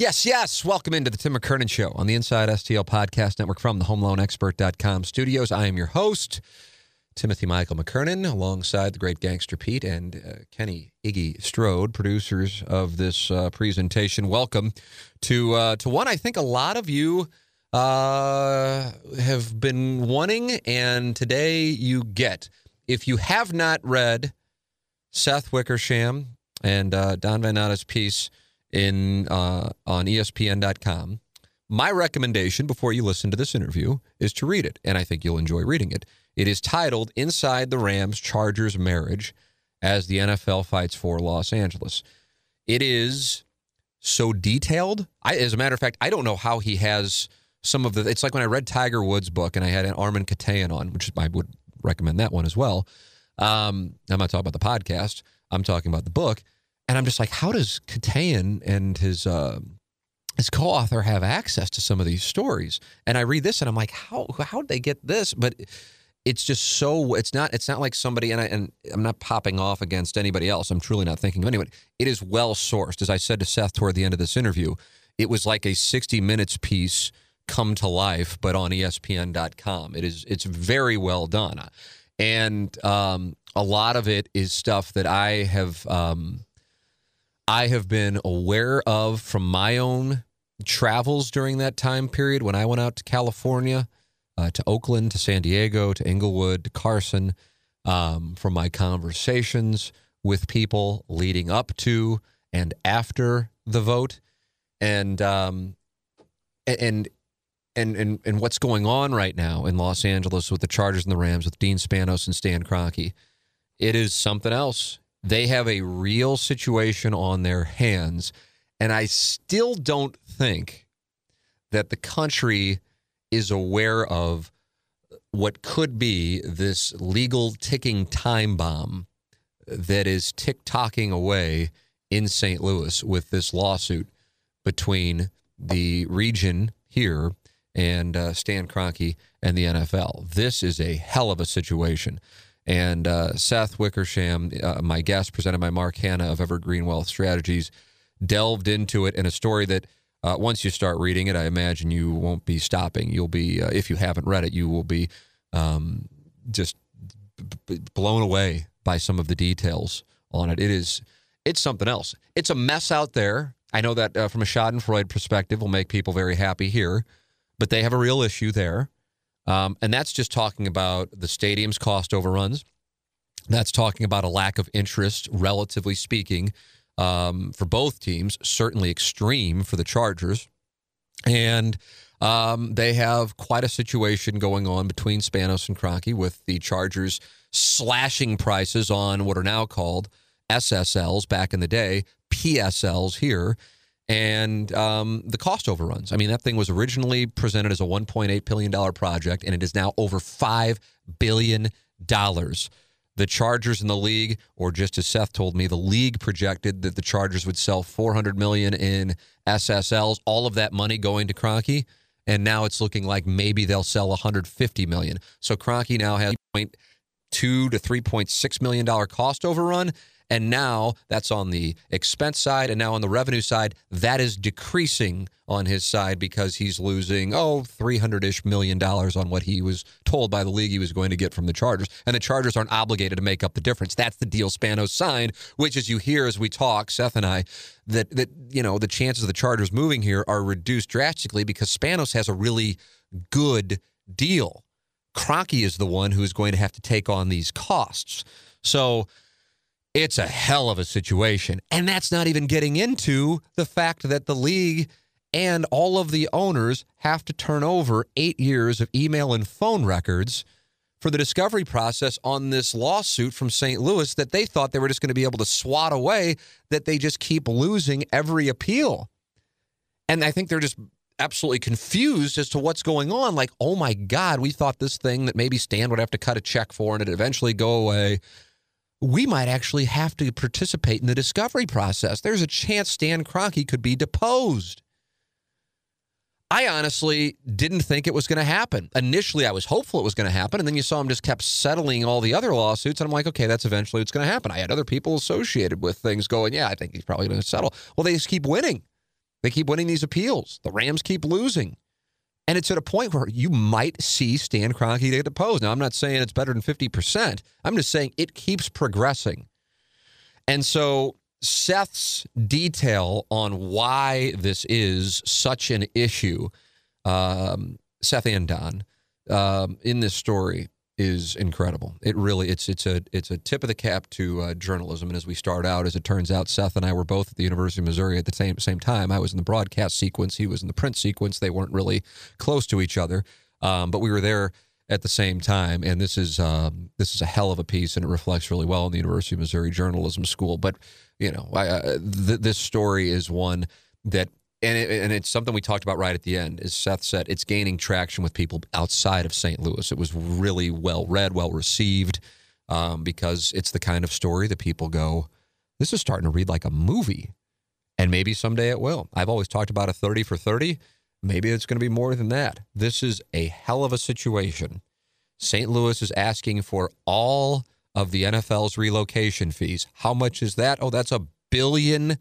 Yes, yes. Welcome into the Tim McKernan Show on the Inside STL Podcast Network from the HomeLoanExpert.com studios. I am your host, Timothy Michael McKernan, alongside the great gangster Pete and uh, Kenny Iggy Strode, producers of this uh, presentation. Welcome to uh, to one I think a lot of you uh, have been wanting, and today you get. If you have not read Seth Wickersham and uh, Don Van piece in uh, on ESPN.com. My recommendation before you listen to this interview is to read it, and I think you'll enjoy reading it. It is titled "Inside the Rams Chargers Marriage" as the NFL fights for Los Angeles. It is so detailed. I, as a matter of fact, I don't know how he has some of the. It's like when I read Tiger Woods' book and I had an Armen Keteyian on, which I would recommend that one as well. Um, I'm not talking about the podcast. I'm talking about the book. And I'm just like, how does Keteyian and his uh, his co-author have access to some of these stories? And I read this and I'm like, how how did they get this? But it's just so it's not it's not like somebody and I and I'm not popping off against anybody else. I'm truly not thinking of anyone. It is well sourced. As I said to Seth toward the end of this interview, it was like a 60 minutes piece come to life, but on ESPN.com. It is it's very well done, and um, a lot of it is stuff that I have. Um, I have been aware of from my own travels during that time period when I went out to California, uh, to Oakland, to San Diego, to Inglewood, to Carson, um, from my conversations with people leading up to and after the vote, and um, and and and and what's going on right now in Los Angeles with the Chargers and the Rams with Dean Spanos and Stan Kroenke. It is something else. They have a real situation on their hands. And I still don't think that the country is aware of what could be this legal ticking time bomb that is tick tocking away in St. Louis with this lawsuit between the region here and uh, Stan Kroenke and the NFL. This is a hell of a situation. And uh, Seth Wickersham, uh, my guest, presented by Mark Hannah of Evergreen Wealth Strategies, delved into it in a story that uh, once you start reading it, I imagine you won't be stopping. You'll be, uh, if you haven't read it, you will be um, just b- blown away by some of the details on it. It is, it's something else. It's a mess out there. I know that uh, from a Schadenfreude perspective will make people very happy here, but they have a real issue there. Um, and that's just talking about the stadium's cost overruns. That's talking about a lack of interest, relatively speaking, um, for both teams, certainly extreme for the Chargers. And um, they have quite a situation going on between Spanos and Kroenke with the Chargers slashing prices on what are now called SSLs back in the day, PSLs here and um, the cost overruns. I mean, that thing was originally presented as a $1.8 billion project, and it is now over $5 billion. The Chargers in the league, or just as Seth told me, the league projected that the Chargers would sell 400 million in SSLs, all of that money going to Kroenke, and now it's looking like maybe they'll sell 150 million. So Kroenke now has 0.2 to 3.6 million dollar cost overrun and now that's on the expense side. And now on the revenue side, that is decreasing on his side because he's losing, oh, 300 ish million dollars on what he was told by the league he was going to get from the Chargers. And the Chargers aren't obligated to make up the difference. That's the deal Spanos signed, which, as you hear as we talk, Seth and I, that, that you know, the chances of the Chargers moving here are reduced drastically because Spanos has a really good deal. Kroenke is the one who is going to have to take on these costs. So, it's a hell of a situation. And that's not even getting into the fact that the league and all of the owners have to turn over eight years of email and phone records for the discovery process on this lawsuit from St. Louis that they thought they were just going to be able to swat away, that they just keep losing every appeal. And I think they're just absolutely confused as to what's going on. Like, oh my God, we thought this thing that maybe Stan would have to cut a check for and it'd eventually go away. We might actually have to participate in the discovery process. There's a chance Stan Kroenke could be deposed. I honestly didn't think it was going to happen. Initially, I was hopeful it was going to happen, and then you saw him just kept settling all the other lawsuits, and I'm like, okay, that's eventually what's going to happen. I had other people associated with things going, yeah, I think he's probably going to settle. Well, they just keep winning. They keep winning these appeals. The Rams keep losing. And it's at a point where you might see Stan Kroenke get deposed. Now, I'm not saying it's better than 50%. I'm just saying it keeps progressing. And so Seth's detail on why this is such an issue, um, Seth and Don, um, in this story is incredible. It really it's it's a it's a tip of the cap to uh, journalism. And as we start out, as it turns out, Seth and I were both at the University of Missouri at the same same time. I was in the broadcast sequence. He was in the print sequence. They weren't really close to each other, um, but we were there at the same time. And this is um, this is a hell of a piece, and it reflects really well in the University of Missouri Journalism School. But you know, I, uh, th- this story is one that. And, it, and it's something we talked about right at the end. As Seth said, it's gaining traction with people outside of St. Louis. It was really well read, well received, um, because it's the kind of story that people go, "This is starting to read like a movie," and maybe someday it will. I've always talked about a thirty for thirty. Maybe it's going to be more than that. This is a hell of a situation. St. Louis is asking for all of the NFL's relocation fees. How much is that? Oh, that's a billion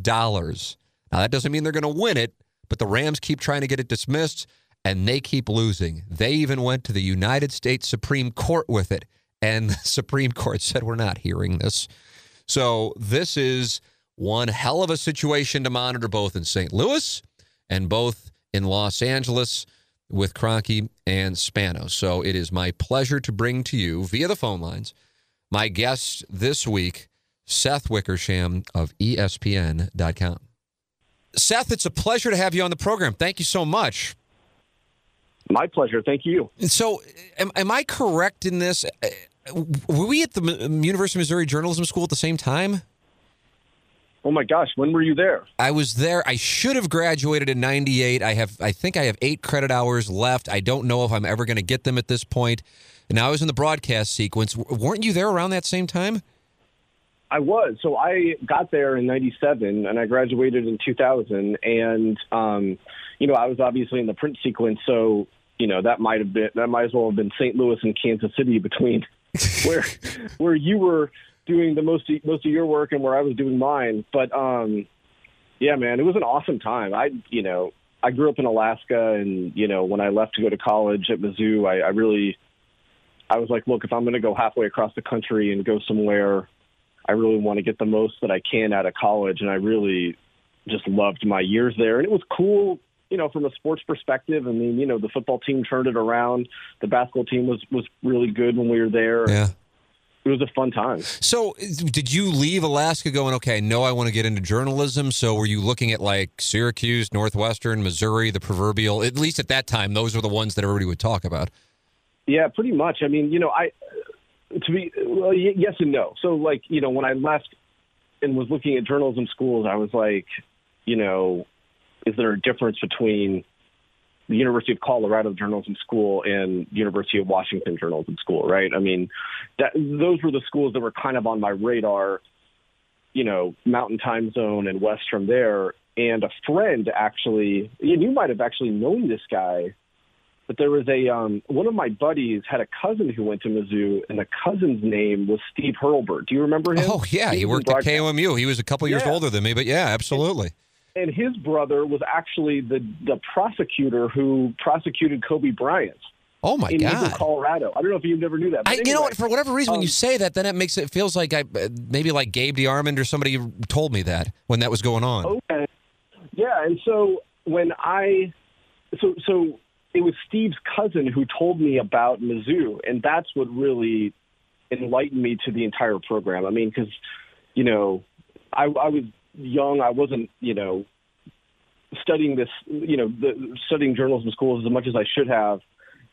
dollars. Now, that doesn't mean they're going to win it, but the Rams keep trying to get it dismissed and they keep losing. They even went to the United States Supreme Court with it, and the Supreme Court said, We're not hearing this. So, this is one hell of a situation to monitor both in St. Louis and both in Los Angeles with Kroenke and Spano. So it is my pleasure to bring to you via the phone lines my guest this week, Seth Wickersham of ESPN.com. Seth, it's a pleasure to have you on the program. Thank you so much. My pleasure. Thank you. So, am, am I correct in this? Uh, were we at the University of Missouri Journalism School at the same time? Oh my gosh, when were you there? I was there. I should have graduated in 98. I have I think I have 8 credit hours left. I don't know if I'm ever going to get them at this point. And now I was in the broadcast sequence. Weren't you there around that same time? I was. So I got there in 97 and I graduated in 2000 and um you know, I was obviously in the print sequence, so you know, that might have been that might as well have been St. Louis and Kansas City between where where you were doing the most of, most of your work and where I was doing mine. But um, yeah, man, it was an awesome time. I you know I grew up in Alaska, and you know when I left to go to college at Mizzou, I, I really I was like, look, if I'm going to go halfway across the country and go somewhere, I really want to get the most that I can out of college, and I really just loved my years there, and it was cool. You know, from a sports perspective, I mean, you know, the football team turned it around. The basketball team was was really good when we were there. Yeah it was a fun time. So, did you leave Alaska going, okay, no, I want to get into journalism? So, were you looking at like Syracuse, Northwestern, Missouri, the proverbial, at least at that time, those were the ones that everybody would talk about? Yeah, pretty much. I mean, you know, I, to be, well, yes and no. So, like, you know, when I left and was looking at journalism schools, I was like, you know, is there a difference between the University of Colorado Journalism School and University of Washington Journalism School, right? I mean, that, those were the schools that were kind of on my radar, you know, Mountain Time Zone and west from there. And a friend actually, and you might have actually known this guy, but there was a um, one of my buddies had a cousin who went to Mizzou, and the cousin's name was Steve Hurlbert. Do you remember him? Oh yeah, he, he worked at KOMU. He was a couple years yeah. older than me, but yeah, absolutely and his brother was actually the the prosecutor who prosecuted Kobe Bryant. Oh my in God! Colorado. I don't know if you never knew that. I, anyway, you know what? For whatever reason, um, when you um, say that, then it makes it feels like I maybe like Gabe DeArmond or somebody told me that when that was going on. Okay. Yeah, and so when I, so so it was Steve's cousin who told me about Mizzou, and that's what really enlightened me to the entire program. I mean, because you know, I, I was young. I wasn't, you know, studying this, you know, the, studying journalism schools as much as I should have.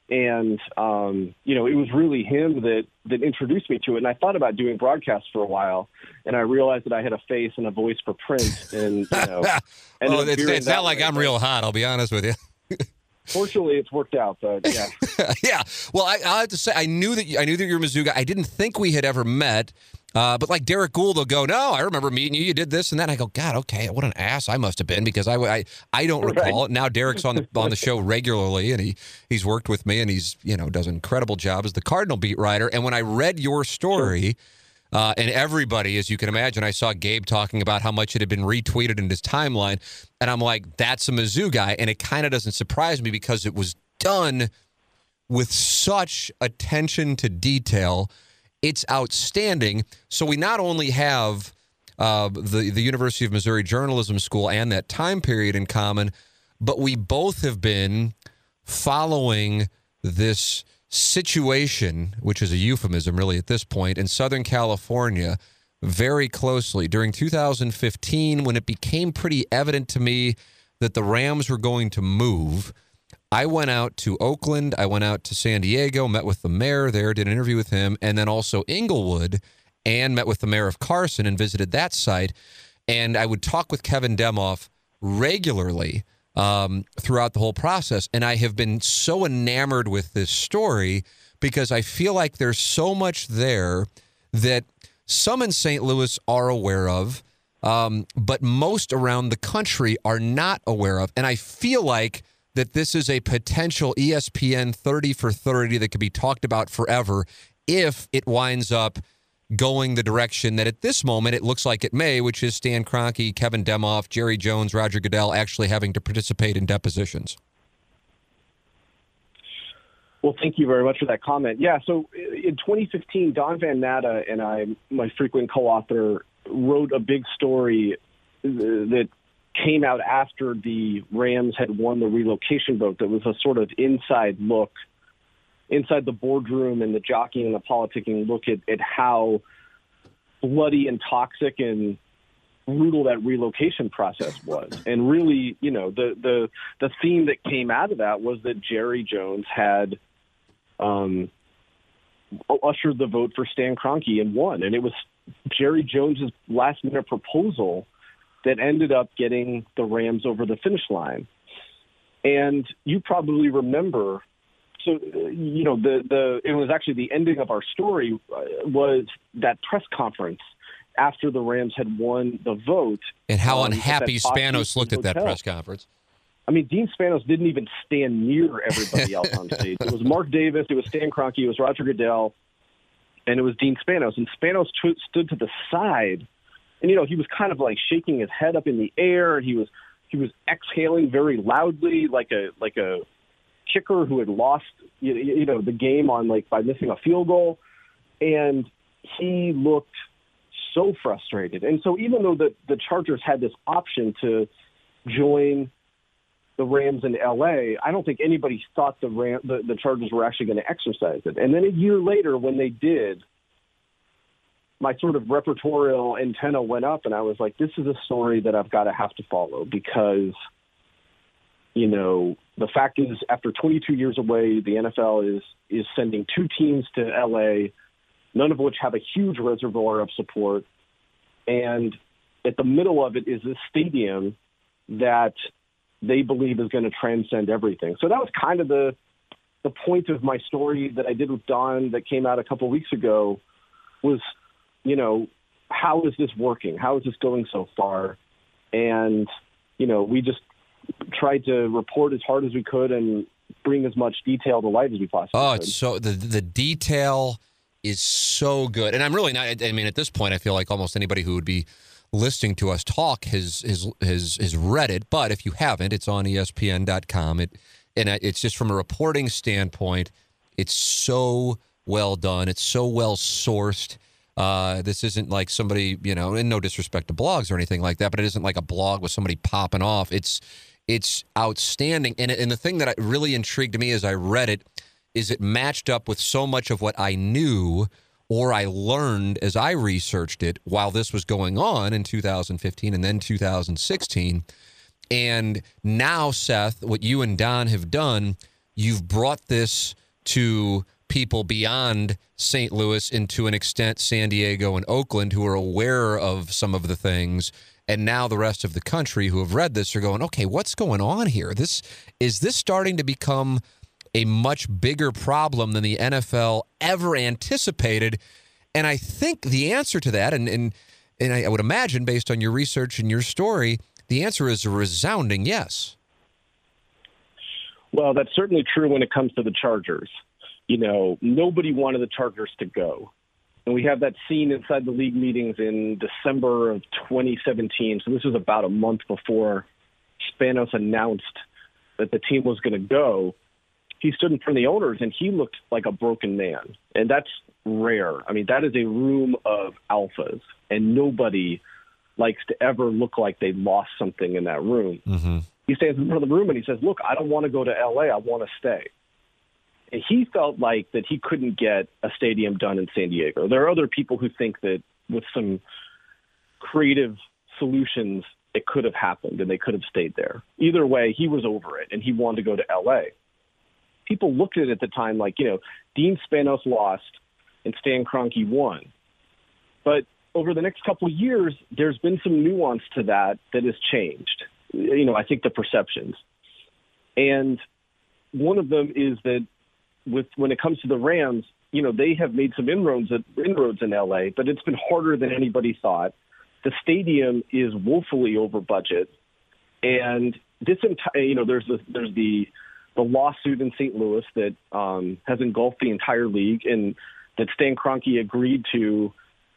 and um, you know, it was really him that that introduced me to it. And I thought about doing broadcasts for a while, and I realized that I had a face and a voice for print, and you know, well, it's, it's not like I'm real hot. I'll be honest with you. Fortunately, it's worked out, but yeah, yeah. Well, I, I have to say, I knew that you, I knew that you're a Mizzou guy. I didn't think we had ever met. Uh, but like Derrick Goold will go, no, I remember meeting you. You did this and that. I go, God, okay, what an ass I must have been because I, I, I don't recall. Right. Now Derrick's on the on the show regularly, and he he's worked with me, and he's you know does an incredible job as the Cardinal beat writer. And when I read your story. Sure. Uh, and everybody, as you can imagine, I saw Gabe talking about how much it had been retweeted in his timeline. And I'm like, that's a Mizzou guy. And it kind of doesn't surprise me because it was done with such attention to detail it's outstanding. So we not only have uh, the the University of Missouri Journalism School and that time period in common, but we both have been following this situation, which is a euphemism really at this point, in Southern California very closely during 2015 when it became pretty evident to me that the Rams were going to move. I went out to Oakland. I went out to San Diego, met with the mayor there, did an interview with him, and then also Inglewood and met with the mayor of Carson and visited that site. And I would talk with Kevin Demoff regularly um, throughout the whole process. And I have been so enamored with this story because I feel like there's so much there that some in St. Louis are aware of, um, but most around the country are not aware of. And I feel like that this is a potential ESPN 30 for 30 that could be talked about forever if it winds up going the direction that at this moment it looks like it may, which is Stan Kroenke, Kevin Demoff, Jerry Jones, Roger Goodell actually having to participate in depositions. Well, thank you very much for that comment. Yeah, so in 2015, Don Van Natta and I, my frequent co-author, wrote a big story uh, that came out after the Rams had won the relocation vote that was a sort of inside look, inside the boardroom and the jockeying and the politicking look at, at how bloody and toxic and brutal that relocation process was. And really, you know, the the the theme that came out of that was that Jerry Jones had um, ushered the vote for Stan Kroenke and won. And it was Jerry Jones's last minute proposal that ended up getting the Rams over the finish line. And you probably remember, so you know the the it was actually the ending of our story uh, was that press conference after the Rams had won the vote, and how um, unhappy Spanos looked at that press conference. I mean, Dean Spanos didn't even stand near everybody else on stage. It was Mark Davis, it was Stan Kroenke, it was Roger Goodell, and it was Dean Spanos. And Spanos t- stood to the side and you know he was kind of like shaking his head up in the air. He was he was exhaling very loudly, like a like a kicker who had lost you, you know the game on like by missing a field goal, and he looked so frustrated. And so even though the the Chargers had this option to join the Rams in LA, I don't think anybody thought the Ram, the, the Chargers were actually going to exercise it. And then a year later, when they did, my sort of repertorial antenna went up and I was like, this is a story that I've got to have to follow because, you know, the fact is after 22 years away, the NFL is, is sending two teams to LA, none of which have a huge reservoir of support. And at the middle of it is this stadium that they believe is going to transcend everything. So that was kind of the, the point of my story that I did with Don that came out a couple of weeks ago was you know, how is this working? How is this going so far? And, you know, we just tried to report as hard as we could and bring as much detail to light as we possibly oh, could. it's so the the detail is so good. And I'm really not I mean at this point I feel like almost anybody who would be listening to us talk has has has, has read it, but if you haven't, it's on espn.com. It and it's just from a reporting standpoint, it's so well done. It's so well sourced. Uh, this isn't like somebody, you know, and no disrespect to blogs or anything like that, but it isn't like a blog with somebody popping off. It's it's outstanding, and and the thing that really intrigued me as I read it is it matched up with so much of what I knew or I learned as I researched it while this was going on in 2015 and then 2016. And now, Seth, what you and Don have done, you've brought this to people beyond St. Louis and to an extent San Diego and Oakland who are aware of some of the things and now the rest of the country who have read this are going okay what's going on here? This is this starting to become a much bigger problem than the NFL ever anticipated? And I think the answer to that and and and I would imagine based on your research and your story the answer is a resounding yes. Well that's certainly true when it comes to the Chargers. You know, nobody wanted the Chargers to go. And we have that scene inside the league meetings in December of 2017. So this was about a month before Spanos announced that the team was going to go. He stood in front of the owners and he looked like a broken man. And that's rare. I mean, that is a room of alphas, and nobody likes to ever look like they lost something in that room. Mm-hmm. He stands in front of the room and he says, Look, I don't want to go to LA. I want to stay he felt like that he couldn't get a stadium done in San Diego. There are other people who think that with some creative solutions, it could have happened and they could have stayed there. Either way, he was over it and he wanted to go to LA. People looked at it at the time like, you know, Dean Spanos lost and Stan Kroenke won. But over the next couple of years, there's been some nuance to that that has changed. You know, I think the perceptions. And one of them is that with when it comes to the Rams, you know, they have made some inroads at, inroads in LA, but it's been harder than anybody thought. The stadium is woefully over budget, and this entire, you know, there's the, there's the the lawsuit in St. Louis that um, has engulfed the entire league, and that Stan Kroenke agreed to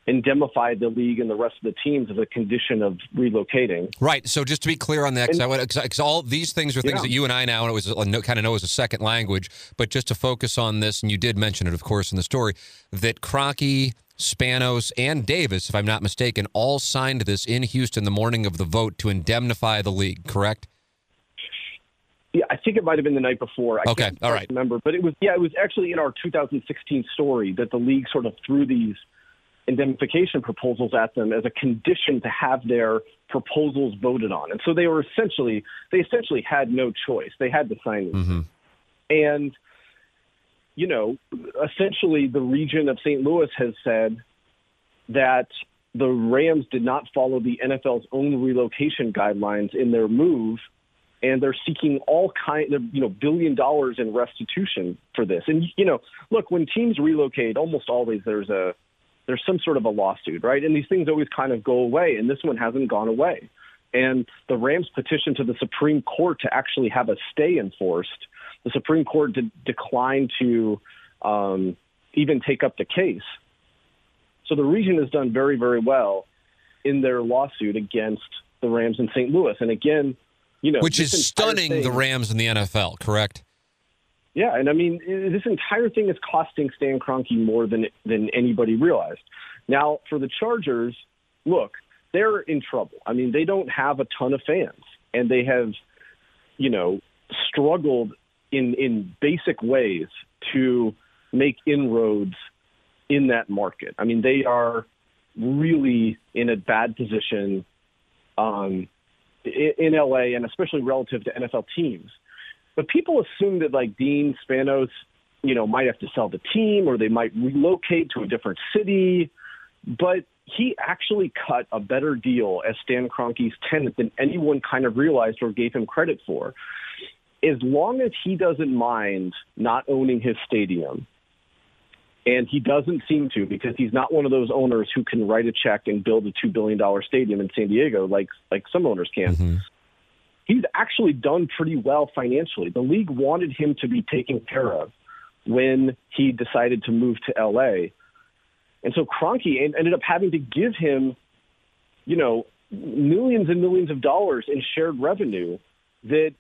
indemnify the league and the rest of the teams as a condition of relocating. Right. So just to be clear on that, because all these things are things yeah. that you and I now and it was kind of know as uh, a second language, but just to focus on this, and you did mention it, of course, in the story, that Kroenke, Spanos, and Davis, if I'm not mistaken, all signed this in Houston the morning of the vote to indemnify the league. Correct. Yeah, I think it might have been the night before. I okay, all right. Remember, but it was yeah, it was actually in our 2016 story that the league sort of threw these indemnification proposals at them as a condition to have their proposals voted on. And so they were essentially they essentially had no choice. They had to sign these. Mm-hmm. And you know, essentially the region of St. Louis has said that the Rams did not follow the NFL's own relocation guidelines in their move and they're seeking all kind of you know billion dollars in restitution for this. And you know, look, when teams relocate, almost always there's a there's some sort of a lawsuit, right? And these things always kind of go away, and this one hasn't gone away. And the Rams petitioned to the Supreme Court to actually have a stay enforced. The Supreme Court de- declined to um, even take up the case. So the region has done very, very well in their lawsuit against the Rams in St. Louis. And again, you know, which is stunning thing, the Rams in the NFL, correct? Yeah, and I mean, this entire thing is costing Stan Kroenke more than than anybody realized. Now, for the Chargers, look, they're in trouble. I mean, they don't have a ton of fans, and they have, you know, struggled in in basic ways to make inroads in that market. I mean, they are really in a bad position um, in, in LA, and especially relative to NFL teams. But people assume that like Dean Spanos, you know, might have to sell the team or they might relocate to a different city. But he actually cut a better deal as Stan Kroenke's tenant than anyone kind of realized or gave him credit for. As long as he doesn't mind not owning his stadium, and he doesn't seem to because he's not one of those owners who can write a check and build a two billion dollar stadium in San Diego like like some owners can. Mm-hmm he's actually done pretty well financially. The league wanted him to be taken care of when he decided to move to LA. And so Kroenke ended up having to give him, you know, millions and millions of dollars in shared revenue that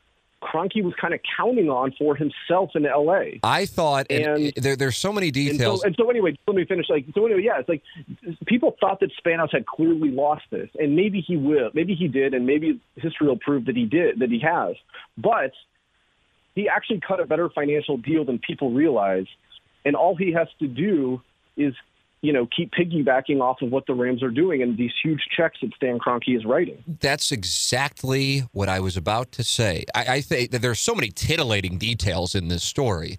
Kroenke was kind of counting on for himself in L.A. I thought, and, and eh, there, there's so many details. And so, and so, anyway, let me finish. Like, so anyway, yeah, it's like people thought that Spanos had clearly lost this, and maybe he will, maybe he did, and maybe history will prove that he did, that he has. But he actually cut a better financial deal than people realize, and all he has to do is you know, keep piggybacking off of what the Rams are doing and these huge checks that Stan Kroenke is writing. That's exactly what I was about to say. I, I think that there's so many titillating details in this story.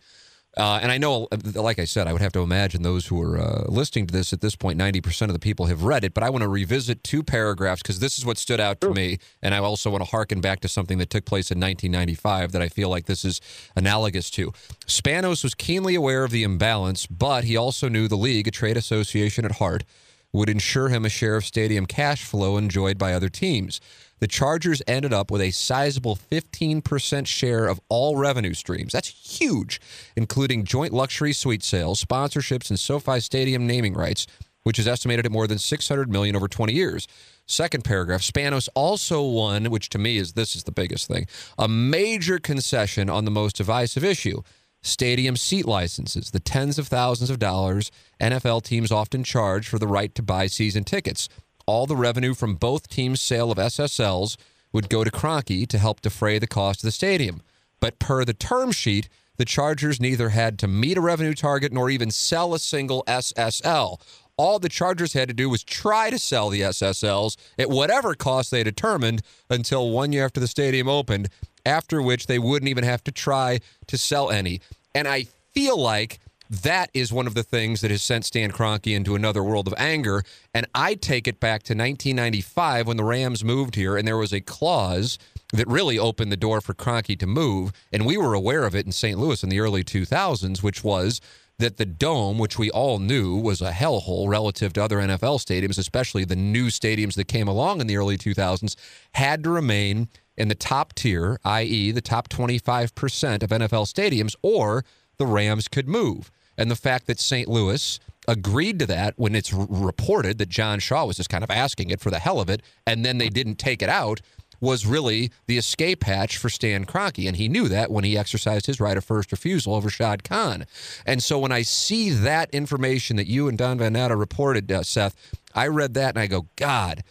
Uh, and I know, like I said, I would have to imagine those who are uh, listening to this at this point, 90% of the people have read it. But I want to revisit two paragraphs because this is what stood out to me. And I also want to harken back to something that took place in 1995 that I feel like this is analogous to. Spanos was keenly aware of the imbalance, but he also knew the league, a trade association at heart, would ensure him a share of stadium cash flow enjoyed by other teams. The Chargers ended up with a sizable 15% share of all revenue streams. That's huge, including joint luxury suite sales, sponsorships, and SoFi Stadium naming rights, which is estimated at more than 600 million over 20 years. Second paragraph, Spanos also won, which to me is this is the biggest thing, a major concession on the most divisive issue stadium seat licenses, the tens of thousands of dollars NFL teams often charge for the right to buy season tickets. All the revenue from both teams' sale of SSLs would go to Kroenke to help defray the cost of the stadium. But per the term sheet, the Chargers neither had to meet a revenue target nor even sell a single SSL. All the Chargers had to do was try to sell the SSLs at whatever cost they determined until one year after the stadium opened, after which they wouldn't even have to try to sell any. And I feel like that is one of the things that has sent Stan Kroenke into another world of anger. And I take it back to 1995 when the Rams moved here, and there was a clause that really opened the door for Kroenke to move. And we were aware of it in St. Louis in the early 2000s, which was that the dome, which we all knew was a hellhole relative to other NFL stadiums, especially the new stadiums that came along in the early 2000s, had to remain in the top tier, i.e., the top 25% of NFL stadiums, or the Rams could move. And the fact that St. Louis agreed to that when it's reported that John Shaw was just kind of asking it for the hell of it, and then they didn't take it out, was really the escape hatch for Stan Kroenke. And he knew that when he exercised his right of first refusal over Shad Khan. And so when I see that information that you and Don Van Natta reported, uh, Seth, I read that and I go, God,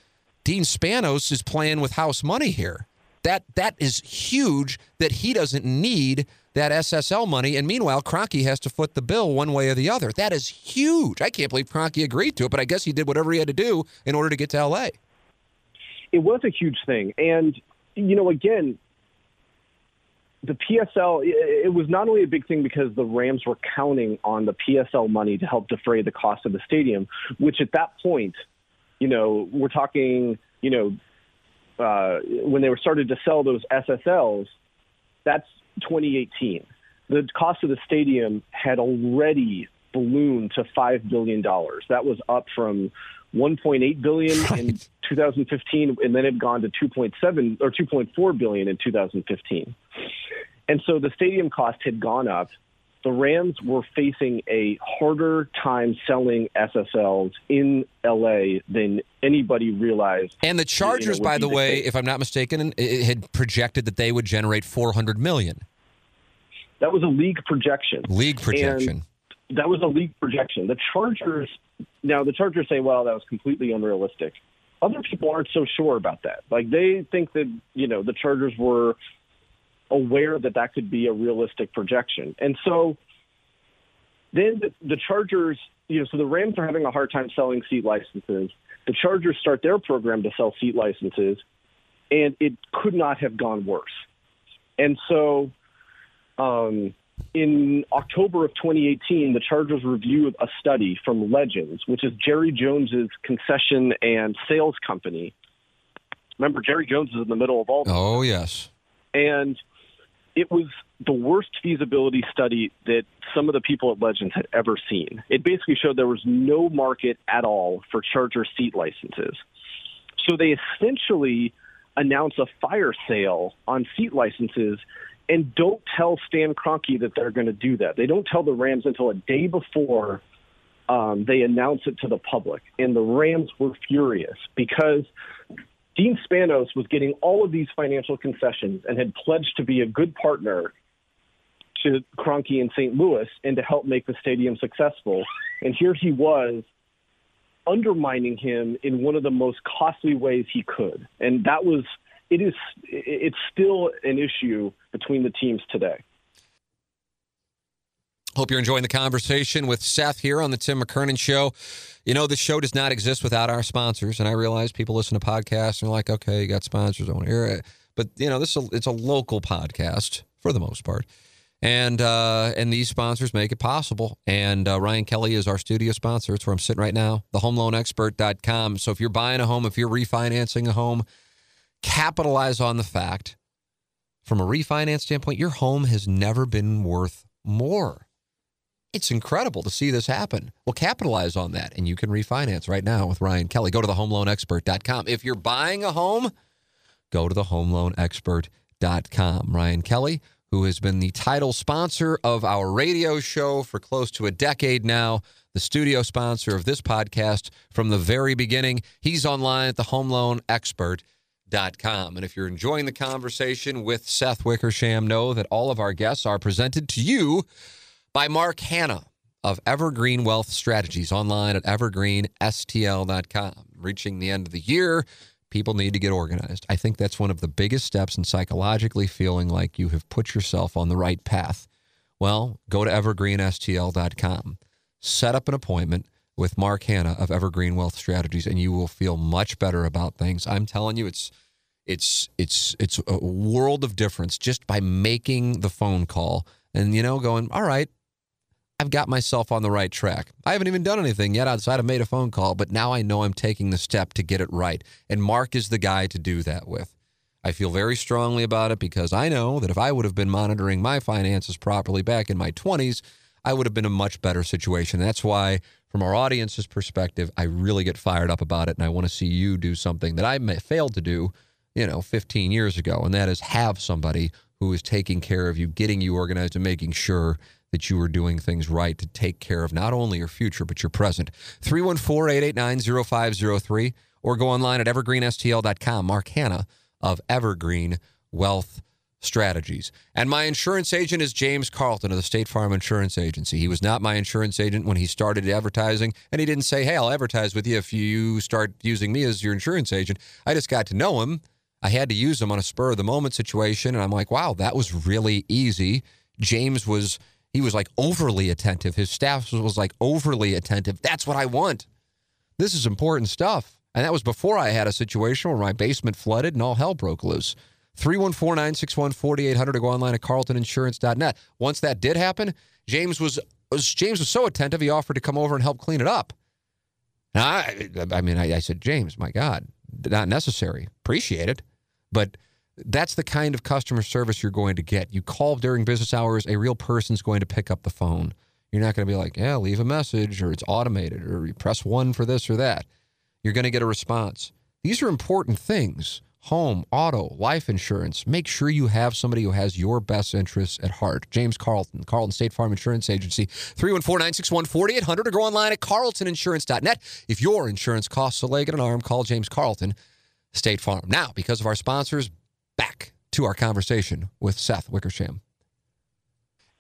Dean Spanos is playing with house money here. That that is huge that he doesn't need that SSL money. And meanwhile, Kroenke has to foot the bill one way or the other. That is huge. I can't believe Kroenke agreed to it, but I guess he did whatever he had to do in order to get to LA. It was a huge thing. And, you know, again, the PSL, it was not only a big thing because the Rams were counting on the PSL money to help defray the cost of the stadium, which at that point, you know, we're talking, you know, uh, when they were started to sell those SSLs, that's 2018. The cost of the stadium had already ballooned to five billion dollars. That was up from 1.8 billion right. in 2015, and then it had gone to 2.7 or 2.4 billion in 2015. And so the stadium cost had gone up the Rams were facing a harder time selling SSLs in LA than anybody realized. And the Chargers, you know, by the, the way, case. if I'm not mistaken, had projected that they would generate 400 million. That was a league projection. League projection. And that was a league projection. The Chargers now the Chargers say, well, that was completely unrealistic. Other people aren't so sure about that. Like they think that you know the Chargers were aware that that could be a realistic projection. And so then the, the Chargers, you know, so the Rams are having a hard time selling seat licenses. The Chargers start their program to sell seat licenses, and it could not have gone worse. And so um, in October of 2018, the Chargers reviewed a study from Legends, which is Jerry Jones's concession and sales company. Remember, Jerry Jones is in the middle of all this. Oh, yes. And it was the worst feasibility study that some of the people at Legends had ever seen. It basically showed there was no market at all for Charger seat licenses. So they essentially announce a fire sale on seat licenses and don't tell Stan Kroenke that they're going to do that. They don't tell the Rams until a day before um, they announce it to the public. And the Rams were furious because Dean Spanos was getting all of these financial concessions and had pledged to be a good partner to Kroenke in St. Louis and to help make the stadium successful. And here he was undermining him in one of the most costly ways he could. And that was it is it's still an issue between the teams today. Hope you're enjoying the conversation with Seth here on the Tim McKernan Show. You know, the show does not exist without our sponsors, and I realize people listen to podcasts and they're like, "Okay, you got sponsors, I want to hear it." But you know, this is a, it's a local podcast for the most part, And uh, and these sponsors make it possible. And uh, Ryan Kelley is our studio sponsor. It's where I'm sitting right now, thehomeloanexpert.com. So if you're buying a home, if you're refinancing a home, capitalize on the fact from a refinance standpoint, your home has never been worth more. It's incredible to see this happen. Well, capitalize on that, and you can refinance right now with Ryan Kelley. Go to thehomeloanexpert.com. If you're buying a home, go to thehomeloanexpert.com. Ryan Kelley, who has been the title sponsor of our radio show for close to a decade now, the studio sponsor of this podcast from the very beginning. He's online at thehomeloanexpert.com Com. And if you're enjoying the conversation with Seth Wickersham, know that all of our guests are presented to you by Mark Hannah of Evergreen Wealth Strategies online at evergreenstl.com. Reaching the end of the year, people need to get organized. I think that's one of the biggest steps in psychologically feeling like you have put yourself on the right path. Well, go to evergreenstl.com, set up an appointment with Mark Hannah of Evergreen Wealth Strategies, and you will feel much better about things. I'm telling you, it's it's it's it's a world of difference just by making the phone call and you know going, all right, I've got myself on the right track. I haven't even done anything yet outside of made a phone call, but now I know I'm taking the step to get it right. And Mark is the guy to do that with. I feel very strongly about it because I know that if I would have been monitoring my finances properly back in my 20s, I would have been in a much better situation. That's why, from our audience's perspective, I really get fired up about it. And I want to see you do something that I failed to do you know, 15 years ago, and that is have somebody who is taking care of you, getting you organized, and making sure that you are doing things right to take care of not only your future, but your present. 314 889 0503 or go online at evergreenstl.com. Mark Hannah of Evergreen Wealth Strategies. And my insurance agent is James Carlton of the State Farm Insurance Agency. He was not my insurance agent when he started advertising, and he didn't say, Hey, I'll advertise with you if you start using me as your insurance agent. I just got to know him I had to use him on a spur of the moment situation. And I'm like, wow, that was really easy. James was, he was like overly attentive. His staff was like overly attentive. That's what I want. This is important stuff. And that was before I had a situation where my basement flooded and all hell broke loose. 314 961 4800 to go online at carltoninsurance.net. Once that did happen, James was, was James was so attentive he offered to come over and help clean it up. Now, I, I mean, I, I said, James, my God, not necessary. Appreciate it. But that's the kind of customer service you're going to get. You call during business hours, a real person's going to pick up the phone. You're not going to be like, yeah, leave a message or it's automated or you press one for this or that. You're going to get a response. These are important things home, auto, life insurance. Make sure you have somebody who has your best interests at heart. James Carlton, Carlton State Farm Insurance Agency, 314 961 4800 or go online at carltoninsurance.net. If your insurance costs a leg and an arm, call James Carlton State Farm. Now, because of our sponsors, back to our conversation with Seth Wickersham.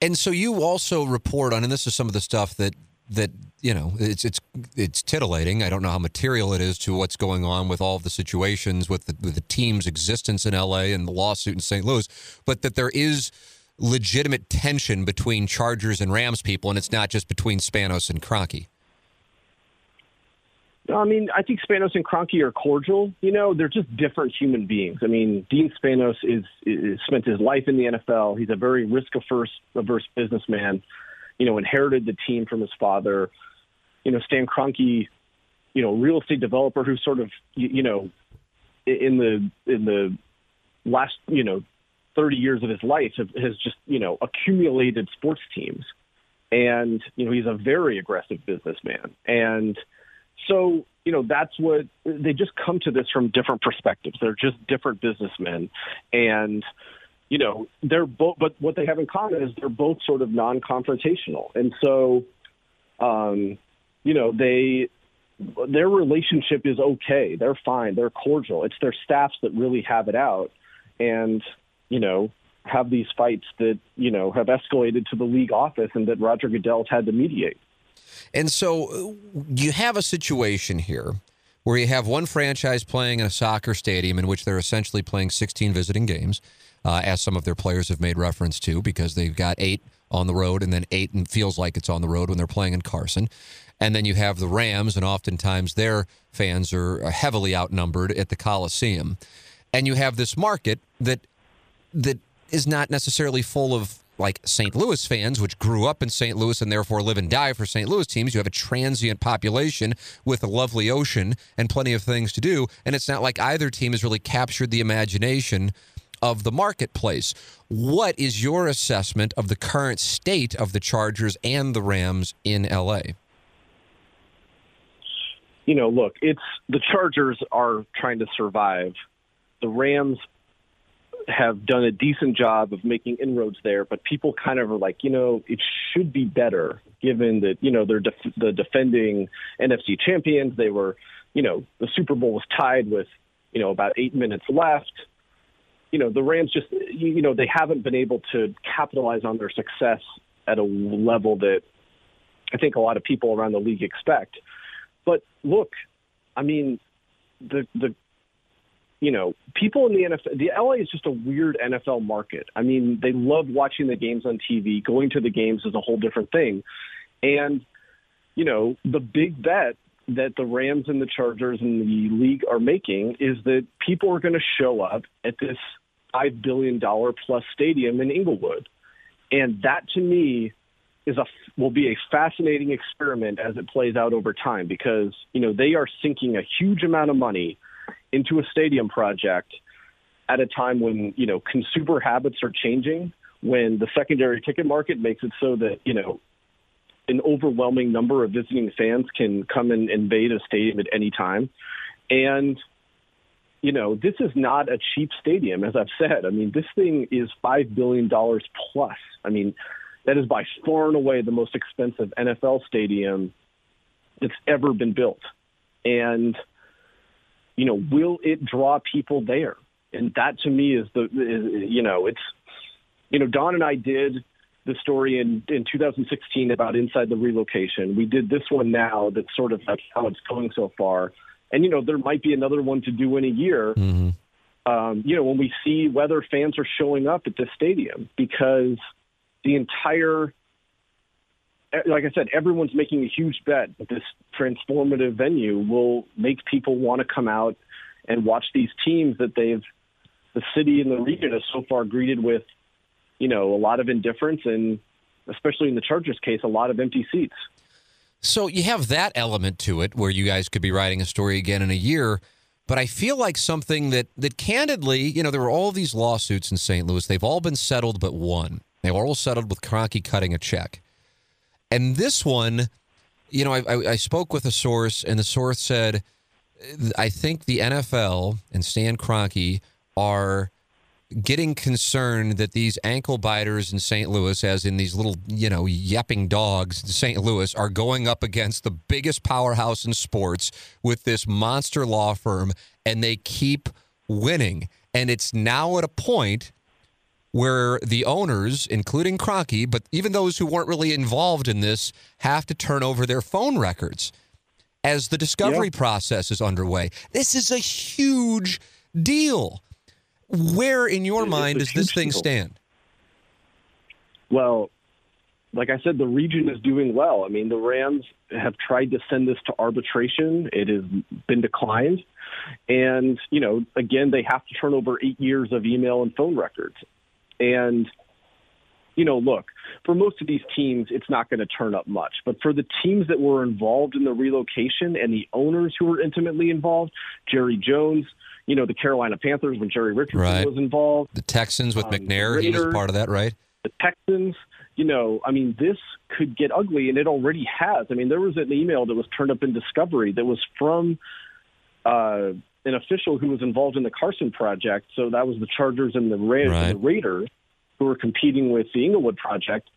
And so you also report on, and this is some of the stuff that that you know it's it's it's titillating. I don't know how material it is to what's going on with all the situations with the, with the team's existence in L.A. and the lawsuit in St. Louis, but that there is legitimate tension between Chargers and Rams people, and it's not just between Spanos and Kroenke. I mean, I think Spanos and Kroenke are cordial. You know, they're just different human beings. I mean, Dean Spanos is, is spent his life in the NFL. He's a very risk averse averse businessman. You know, inherited the team from his father. You know, Stan Kroenke, you know, real estate developer who sort of, you, you know, in the in the last, you know, 30 years of his life have, has just, you know, accumulated sports teams. And, you know, he's a very aggressive businessman. And so, you know, that's what they just come to this from different perspectives. They're just different businessmen. And, you know, they're both, but what they have in common is they're both sort of non confrontational. And so, um, you know, they, their relationship is okay. They're fine. They're cordial. It's their staffs that really have it out. And, you know, have these fights that, you know, have escalated to the league office and that Roger Goodell's had to mediate. And so uh, you have a situation here where you have one franchise playing in a soccer stadium in which they're essentially playing 16 visiting games, uh, as some of their players have made reference to, because they've got eight on the road and then eight and feels like it's on the road when they're playing in Carson. And then you have the Rams, and oftentimes their fans are heavily outnumbered at the Coliseum. And you have this market that that is not necessarily full of like St. Louis fans, which grew up in St. Louis and therefore live and die for St. Louis teams. You have a transient population with a lovely ocean and plenty of things to do. And it's not like either team has really captured the imagination of the marketplace. What is your assessment of the current state of the Chargers and the Rams in LA? You know, look, it's the Chargers are trying to survive. The Rams have done a decent job of making inroads there, but people kind of are like, you know, it should be better given that, you know, they're def- the defending NFC champions. They were, you know, the Super Bowl was tied with, you know, about eight minutes left. You know, the Rams just, you know, they haven't been able to capitalize on their success at a level that I think a lot of people around the league expect. But look, I mean, the the you know, people in the NFL, the LA is just a weird NFL market. I mean, they love watching the games on TV. Going to the games is a whole different thing. And, you know, the big bet that the Rams and the Chargers and the league are making is that people are going to show up at this $5 billion plus stadium in Inglewood. And that to me is a will be a fascinating experiment as it plays out over time because you know they are sinking a huge amount of money into a stadium project at a time when you know consumer habits are changing when the secondary ticket market makes it so that you know an overwhelming number of visiting fans can come and invade a stadium at any time. And you know this is not a cheap stadium as i've said. I mean this thing is 5 billion dollars plus. I mean that is by far and away the most expensive NFL stadium that's ever been built. And, you know, will it draw people there? And that to me is the, is, you know, it's, you know, Don and I did the story in, in 2016 about inside the relocation. We did this one now that's sort of like how it's going so far. And, you know, there might be another one to do in a year. Mm-hmm. Um, you know, when we see whether fans are showing up at this stadium because – the entire like I said, everyone's making a huge bet that this transformative venue will make people want to come out and watch these teams that they've the city and the region has so far greeted with, you know, a lot of indifference and especially in the Chargers case, a lot of empty seats. So you have that element to it where you guys could be writing a story again in a year. But I feel like something that that candidly, you know, there were all these lawsuits in St. Louis. They've all been settled but one. They were all settled with Kroenke cutting a check. And this one, you know, I, I, I spoke with a source, and the source said, I think the NFL and Stan Kroenke are getting concerned that these ankle biters in St. Louis, as in these little, you know, yapping dogs in St. Louis, are going up against the biggest powerhouse in sports with this monster law firm, and they keep winning. And it's now at a point where the owners, including Kroenke, but even those who weren't really involved in this, have to turn over their phone records as the discovery yeah. process is underway. This is a huge deal. Where, in your mind, does this thing deal. stand? Well, like I said, the region is doing well. I mean, the Rams have tried to send this to arbitration. It has been declined. And, you know, again, they have to turn over eight years of email and phone records. And, you know, look, for most of these teams, it's not going to turn up much. But for the teams that were involved in the relocation and the owners who were intimately involved, Jerry Jones, you know, the Carolina Panthers when Jerry Richardson right. was involved, the Texans with um, McNair, Raiders, he was part of that, right? The Texans, you know, I mean, this could get ugly, and it already has. I mean, there was an email that was turned up in Discovery that was from uh, an official who was involved in the Carson project. So that was the Chargers and the, Ra- right. and the Raiders who were competing with the Inglewood project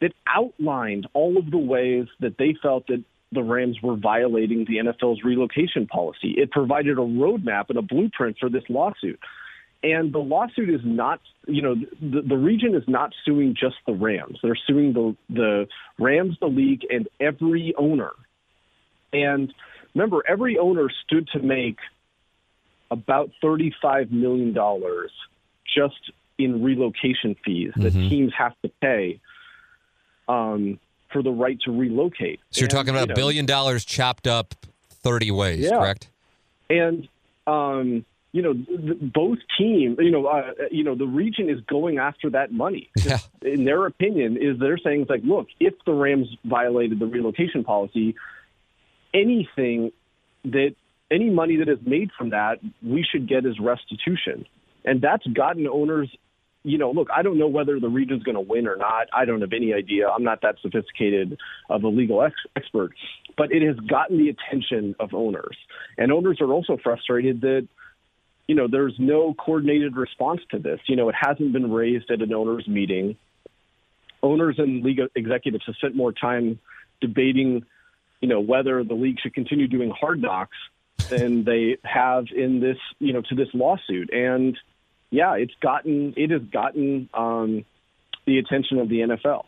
that outlined all of the ways that they felt that the Rams were violating the NFL's relocation policy. It provided a roadmap and a blueprint for this lawsuit. And the lawsuit is not, you know, the, the region is not suing just the Rams. They're suing the the Rams, the league, and every owner. And remember, every owner stood to make about $35 million just in relocation fees that mm-hmm. teams have to pay um, for the right to relocate. So you're and, talking about a billion dollars chopped up 30 ways, yeah. correct? And, um, you know, both teams, you know, uh, you know, the region is going after that money. Yeah. In their opinion, is they're saying it's like, look, if the Rams violated the relocation policy, anything that any money that is made from that, we should get as restitution, and that's gotten owners. You know, look, I don't know whether the region's going to win or not. I don't have any idea. I'm not that sophisticated of a legal ex- expert, but it has gotten the attention of owners, and owners are also frustrated that you know, there's no coordinated response to this. You know, it hasn't been raised at an owners meeting. Owners and league executives have spent more time debating, you know, whether the league should continue doing hard knocks than they have in this, you know, to this lawsuit. And yeah, it's gotten it has gotten um, the attention of the NFL.